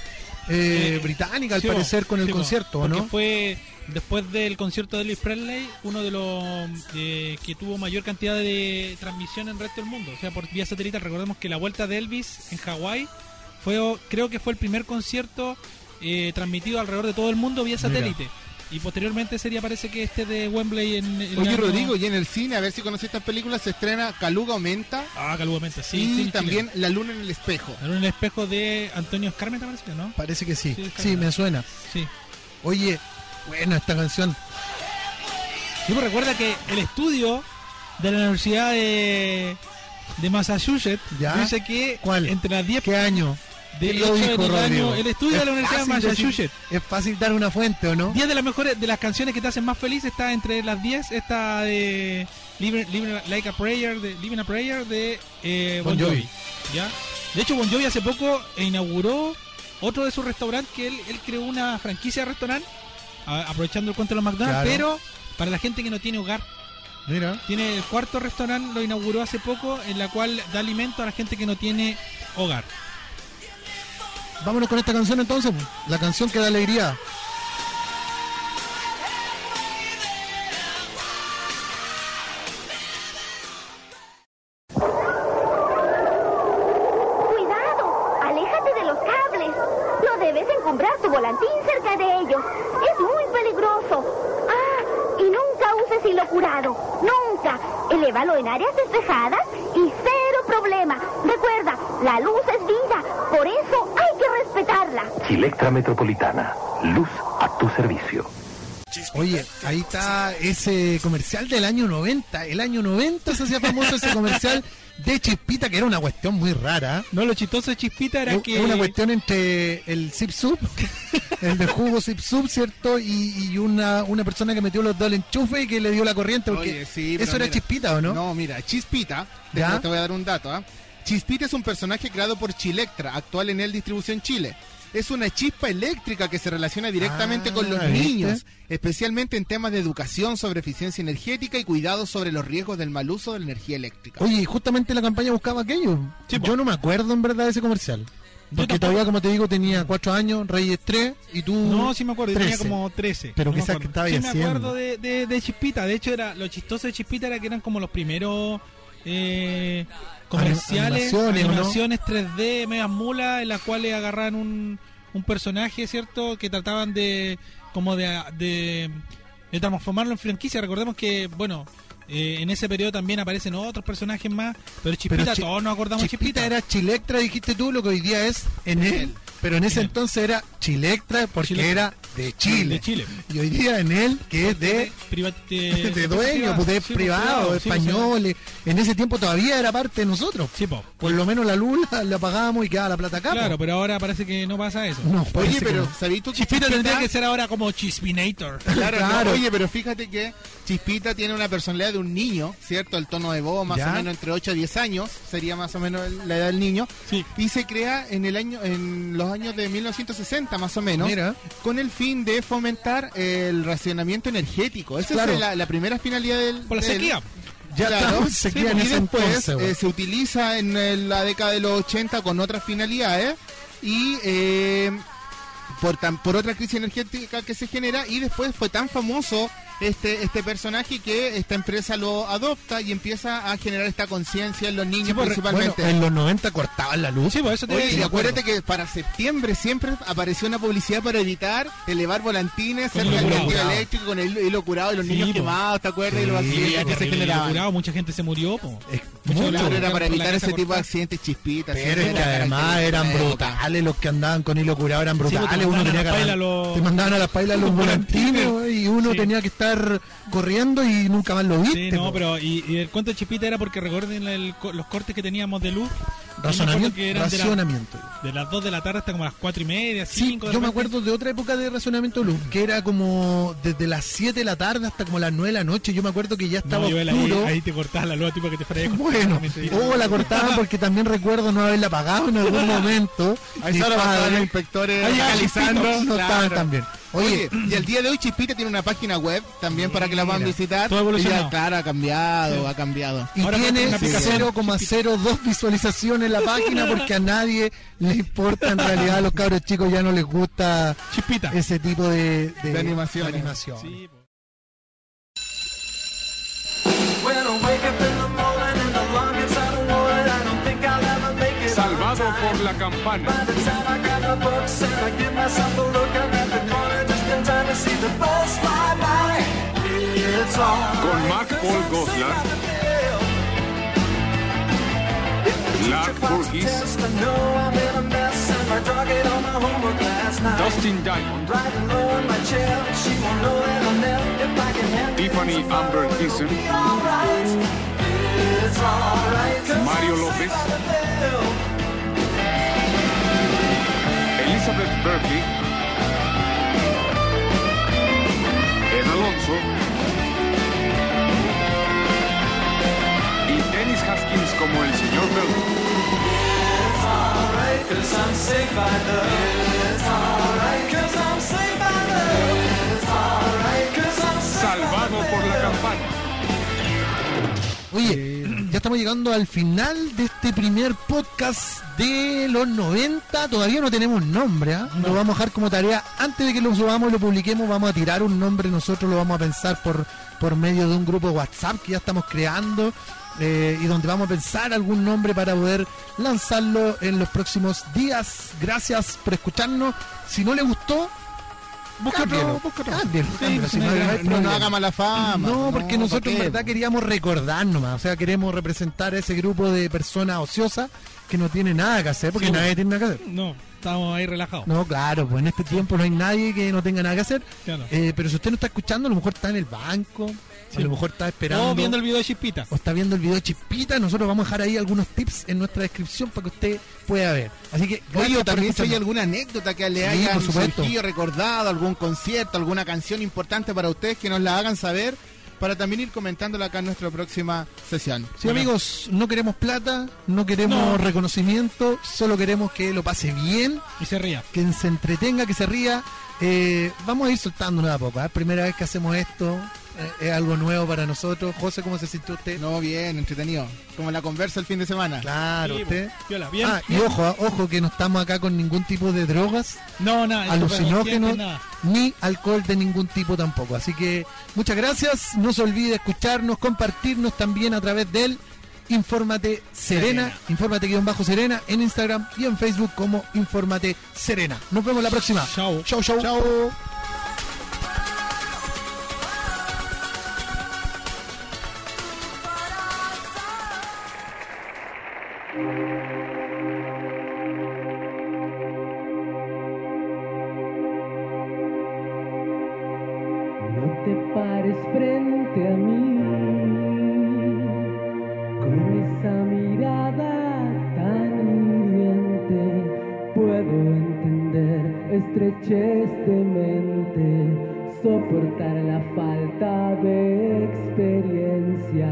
Speaker 1: eh,
Speaker 2: Eh,
Speaker 1: británica, al parecer, con el concierto, ¿o
Speaker 2: Porque
Speaker 1: ¿no?
Speaker 2: fue después del concierto de Elvis Presley, uno de los eh, que tuvo mayor cantidad de transmisión en el resto del mundo, o sea, por vía satelital. Recordemos que la vuelta de Elvis en Hawái fue, creo que fue el primer concierto eh, transmitido alrededor de todo el mundo vía satélite. Y posteriormente sería, parece que este de Wembley en, en el
Speaker 3: Oye,
Speaker 2: año-
Speaker 3: Rodrigo, y en el cine, a ver si conoces estas películas, se estrena Caluga Aumenta
Speaker 2: Ah, calugamente, sí.
Speaker 3: y
Speaker 2: sí,
Speaker 3: también
Speaker 2: Chile.
Speaker 3: La Luna en el Espejo.
Speaker 2: En el espejo de Antonio Escarmenta, parece que, ¿no?
Speaker 1: Parece que sí.
Speaker 2: Sí,
Speaker 1: me suena.
Speaker 2: Sí.
Speaker 1: Oye, buena esta canción.
Speaker 2: Sí, pues recuerda que el estudio de la Universidad de, de Massachusetts
Speaker 1: Ya.
Speaker 2: dice que
Speaker 1: ¿Cuál?
Speaker 2: entre las 10
Speaker 1: ¿Qué año?
Speaker 2: de
Speaker 1: ¿Quién lo dijo,
Speaker 2: el, año, el estudio de la Universidad de
Speaker 1: decir-
Speaker 2: Massachusetts.
Speaker 1: es fácil dar una fuente, ¿o no?
Speaker 2: 10 de las mejores de las canciones que te hacen más feliz está entre las 10 esta de Living, Living Like a Prayer de Living a Prayer de eh, Bon,
Speaker 1: Bon
Speaker 2: Jovi.
Speaker 1: Jovi.
Speaker 2: ¿ya? De hecho Bon Jovi hace poco inauguró otro de sus restaurantes que él, él creó una franquicia de restaurante a- aprovechando el cuento de los McDonald's,
Speaker 1: Claro.
Speaker 2: pero para la gente que no tiene hogar.
Speaker 1: Mira.
Speaker 2: Tiene el cuarto restaurante, lo inauguró hace poco, en la cual da alimento a la gente que no tiene hogar.
Speaker 1: Vámonos con esta canción entonces. La canción que da alegría.
Speaker 11: Chilectra Metropolitana. Luz a tu servicio.
Speaker 1: Oye, ahí está ese comercial del año 90. El año 90 se hacía famoso ese comercial de Chispita, que era una cuestión muy rara.
Speaker 2: No, lo chistoso de Chispita era
Speaker 1: Es
Speaker 2: que...
Speaker 1: una cuestión entre el Zip Sup, el de jugo Zip Sup, ¿cierto? Y, y una, una persona que metió los dos al enchufe y que le dio la corriente. Porque
Speaker 3: Oye, sí,
Speaker 1: eso era
Speaker 3: mira,
Speaker 1: Chispita, ¿o no?
Speaker 3: No, mira, Chispita, te,
Speaker 1: ¿Ya?
Speaker 3: te voy a dar un dato, ¿ah? Chispita es un personaje creado por Chilectra, actual en el Distribución Chile. Es una chispa eléctrica que se relaciona directamente
Speaker 1: Ah,
Speaker 3: con los
Speaker 1: ¿viste?
Speaker 3: niños, especialmente en temas de educación sobre eficiencia energética y cuidado sobre los riesgos del mal uso de la energía eléctrica.
Speaker 1: Oye, y justamente la campaña buscaba aquello. Yo no me acuerdo en verdad de ese comercial. Porque todavía, como te digo, tenía cuatro años, Reyes 3 y tú.
Speaker 2: No, sí me acuerdo, yo tenía
Speaker 1: 13.
Speaker 2: como 13.
Speaker 1: Pero
Speaker 2: no me
Speaker 1: quizás
Speaker 2: acuerdo.
Speaker 1: que estaba
Speaker 2: Sí,
Speaker 1: haciendo.
Speaker 2: me acuerdo de, de, de Chispita. De hecho, era lo chistoso de Chispita era que eran como los primeros eh, comerciales,
Speaker 1: animaciones, ¿o no?
Speaker 2: animaciones 3D, megas mulas, en las cuales agarraban un, un personaje, ¿cierto? Que trataban de como de, de, de transformarlo en franquicia. Recordemos que, bueno, eh, en ese periodo también aparecen otros personajes más, pero Chispita,
Speaker 1: Pero Chi-
Speaker 2: todos nos acordamos
Speaker 1: Chispita
Speaker 2: Chispita.
Speaker 1: era Chilectra, dijiste tú, lo que hoy día es en él. Pero en ese entonces era Chilectra porque era de Chile.
Speaker 2: De Chile.
Speaker 1: Y hoy día en él, que es de,
Speaker 2: Priva-
Speaker 1: de,
Speaker 2: de-
Speaker 1: dueño, pues, de
Speaker 2: sí, pues,
Speaker 1: privado,
Speaker 2: sí, pues,
Speaker 1: españoles. En ese tiempo todavía era parte de nosotros.
Speaker 2: Sí, po.
Speaker 1: Por lo menos la luz la, la pagábamos y quedaba la plata acá.
Speaker 2: Claro,
Speaker 1: po.
Speaker 2: pero ahora parece que no pasa eso.
Speaker 1: No,
Speaker 3: Oye, pero
Speaker 1: no.
Speaker 3: ¿sabías tú que
Speaker 2: Chispita
Speaker 3: Chispita-
Speaker 2: tendría que ser ahora como Chispinator.
Speaker 3: Claro, no,
Speaker 1: Claro.
Speaker 3: oye, pero fíjate que Chispita tiene una personalidad de un niño, ¿cierto? El tono de voz más
Speaker 1: ¿Ya?
Speaker 3: o menos entre 8 a 10 años, sería más o menos la edad del niño.
Speaker 2: Sí.
Speaker 3: Y se crea en el año en los años de 1960 más o menos,
Speaker 1: Mira.
Speaker 3: con el fin de fomentar el racionamiento energético. Esa
Speaker 1: Claro.
Speaker 3: es la, la primera finalidad del
Speaker 2: Por la
Speaker 3: del-
Speaker 2: sequía.
Speaker 1: Ya
Speaker 3: Claro, sí,
Speaker 1: en
Speaker 3: y después eh, se utiliza en la década de los 80 con otras finalidades y eh, por, tan, por otra crisis energética que se genera y después fue tan famoso este este personaje que esta empresa lo adopta y empieza a generar esta conciencia en los niños
Speaker 1: Sí, pues,
Speaker 3: principalmente.
Speaker 1: bueno, en los 90 cortaban la luz.
Speaker 2: Sí, pues eso te
Speaker 3: Oye, y acuérdate que para septiembre siempre apareció una publicidad para evitar elevar volantines cerca del eléctrico con el hilo curado y los
Speaker 2: Sí,
Speaker 3: niños
Speaker 2: po.
Speaker 3: quemados, ¿te acuerdas? y los accidentes que se
Speaker 2: horrible,
Speaker 3: generaban.
Speaker 2: curado, mucha gente se murió, po.
Speaker 3: Mucho, era
Speaker 2: por
Speaker 3: para evitar ese tipo de accidentes chispitas.
Speaker 1: Pero que además eran
Speaker 3: época.
Speaker 1: brutales los que andaban con hilo curado, eran
Speaker 2: pues,
Speaker 1: brutales. uno
Speaker 2: mandaban
Speaker 1: tenía
Speaker 2: a
Speaker 1: que
Speaker 2: la paila
Speaker 1: agarrar-
Speaker 2: los-
Speaker 1: te mandaban a las pailas los volantines y uno tenía que estar corriendo y nunca más lo viste.
Speaker 2: Sí, no,
Speaker 1: po.
Speaker 2: pero y, y el cuento de Chipita era porque recuerden el los cortes que teníamos de luz.
Speaker 1: Razonamiento-
Speaker 2: que eran de la-
Speaker 1: racionamiento.
Speaker 2: De, las 2 de la tarde hasta como las 4 y media,
Speaker 1: Sí,
Speaker 2: 5
Speaker 1: yo me acuerdo de otra época de razonamiento de luz, que era como desde las 7 de la tarde hasta como las 9 de la noche. Yo me acuerdo que ya estaba
Speaker 2: No, ahí, te cortabas la luz, tipo que te freía.
Speaker 1: Bueno, o la cortaban porque también recuerdo no haberla pagado en algún momento.
Speaker 3: Ahí solo los inspectores
Speaker 1: Ahí
Speaker 3: localizando.
Speaker 1: no, no
Speaker 3: claro.
Speaker 1: estaban tan bien.
Speaker 3: Oye, y el día de hoy Chispita tiene una página web también para que la puedan visitar.
Speaker 2: todo evolucionado.
Speaker 3: Y ya, claro, ha cambiado,
Speaker 2: Sí.
Speaker 3: ha cambiado.
Speaker 1: y
Speaker 2: Ahora
Speaker 1: tiene
Speaker 2: una aplicación
Speaker 1: 0,02 visualizaciones en la página porque a nadie le importa en realidad a los cabros chicos ya no les gusta
Speaker 2: Chispita.
Speaker 1: ese tipo de,
Speaker 3: De
Speaker 1: animación.
Speaker 2: Sí, po.
Speaker 4: When
Speaker 10: la campana.
Speaker 4: By the time I grab my books and I give myself a look, I'm at the corner just in time to see the bus fly by. It's all
Speaker 10: Con Mac Paul Goslar, Lark Burgess. Dustin Diamond,
Speaker 4: Riding low in my chair, she won't
Speaker 10: Elizabeth Berkley, Ed Alonso y Dennis Haskins como el señor Bell.
Speaker 4: It's alright, 'cause I'm saved by love. It's alright, 'cause I'm saved by love. It's alright, 'cause I'm saved
Speaker 10: Salvado por la campana.
Speaker 1: Oye, estamos llegando al final de este primer podcast de los 90. Todavía no tenemos nombre, ¿ah? Lo vamos a dejar como tarea. Antes de que lo subamos y lo publiquemos, vamos a tirar un nombre. Nosotros lo vamos a pensar por, por medio de un grupo de WhatsApp que ya estamos creando. eh, y donde vamos a pensar algún nombre para poder lanzarlo en los próximos días. Gracias por escucharnos. Si no le gustó,
Speaker 3: Sí,
Speaker 1: cámbialo, si
Speaker 3: no,
Speaker 1: no
Speaker 3: haga mala fama.
Speaker 1: No, porque nosotros en verdad queríamos recordar nomás, o sea, queremos representar a ese grupo de personas ociosas que no tiene nada que hacer, porque
Speaker 2: Sí,
Speaker 1: nadie tiene nada que hacer.
Speaker 2: No, estamos ahí relajados.
Speaker 1: No, claro, pues en este tiempo no hay nadie que no tenga nada que hacer.
Speaker 2: Claro.
Speaker 1: Eh, pero si usted no está escuchando, a lo mejor está en el banco,
Speaker 2: Sí.
Speaker 1: a lo mejor está esperando.
Speaker 2: O viendo el video de Chispita.
Speaker 1: o está viendo el video de Chispita, nosotros vamos a dejar ahí algunos tips en nuestra descripción para que usted pueda ver. Así que,
Speaker 3: Oye, también si hay alguna anécdota que le
Speaker 1: Sí,
Speaker 3: hayan surgido, recordado, algún concierto, alguna canción importante para ustedes, que nos la hagan saber, para también ir comentándola acá en nuestra próxima sesión.
Speaker 1: Sí, amigos, no queremos plata, no queremos
Speaker 2: No.
Speaker 1: reconocimiento, solo queremos que lo pase bien,
Speaker 2: Y se ría.
Speaker 1: que se entretenga, que se ría. Eh, vamos a ir soltando a poco. ¿eh? Primera vez que hacemos esto, es algo nuevo para nosotros. José, ¿cómo se sintió usted?
Speaker 3: No, bien, entretenido. Como la conversa el fin de semana.
Speaker 1: Claro,
Speaker 2: Sí,
Speaker 1: usted.
Speaker 2: bien,
Speaker 1: ah, y ojo, ah, ojo que no estamos acá con ningún tipo de drogas,
Speaker 2: No, nada.
Speaker 1: alucinógenos,
Speaker 2: nada.
Speaker 1: ni alcohol de ningún tipo tampoco. Así que muchas gracias. No se olvide escucharnos, compartirnos también a través del Infórmate Serena,
Speaker 2: Serena.
Speaker 1: Infórmate guion bajo Serena en Instagram y en Facebook como Infórmate Serena. Nos vemos la próxima.
Speaker 2: Chao.
Speaker 1: Chau, chau. Chau.
Speaker 12: No te pares frente a mí con esa mirada tan hiriente. Puedo entender estrechez de mente, soportar la falta de experiencia,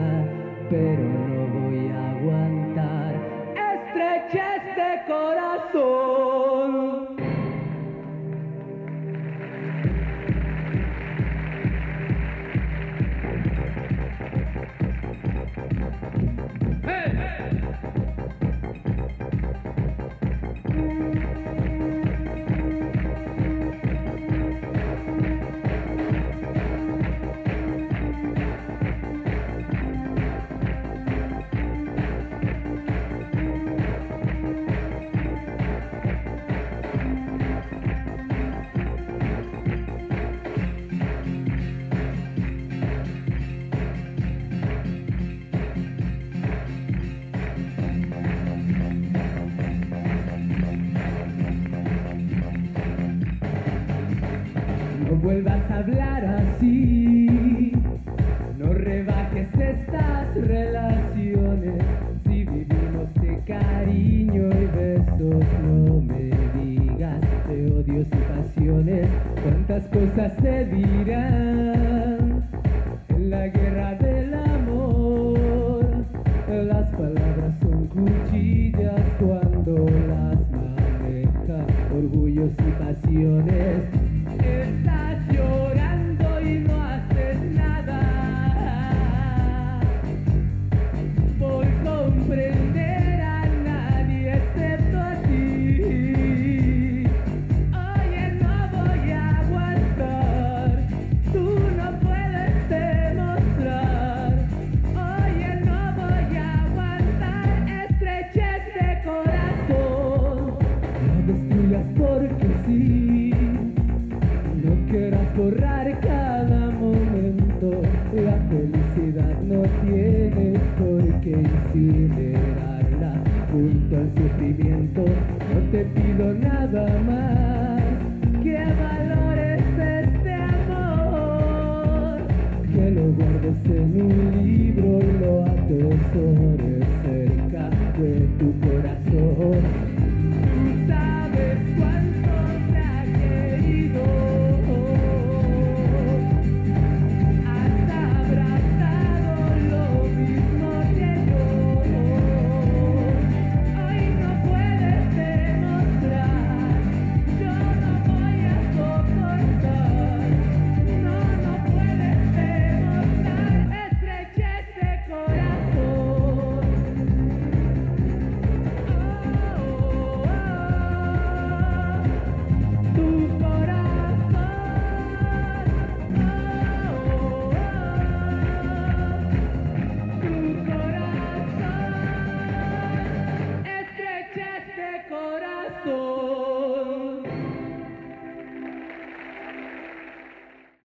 Speaker 12: pero no voy a aguantar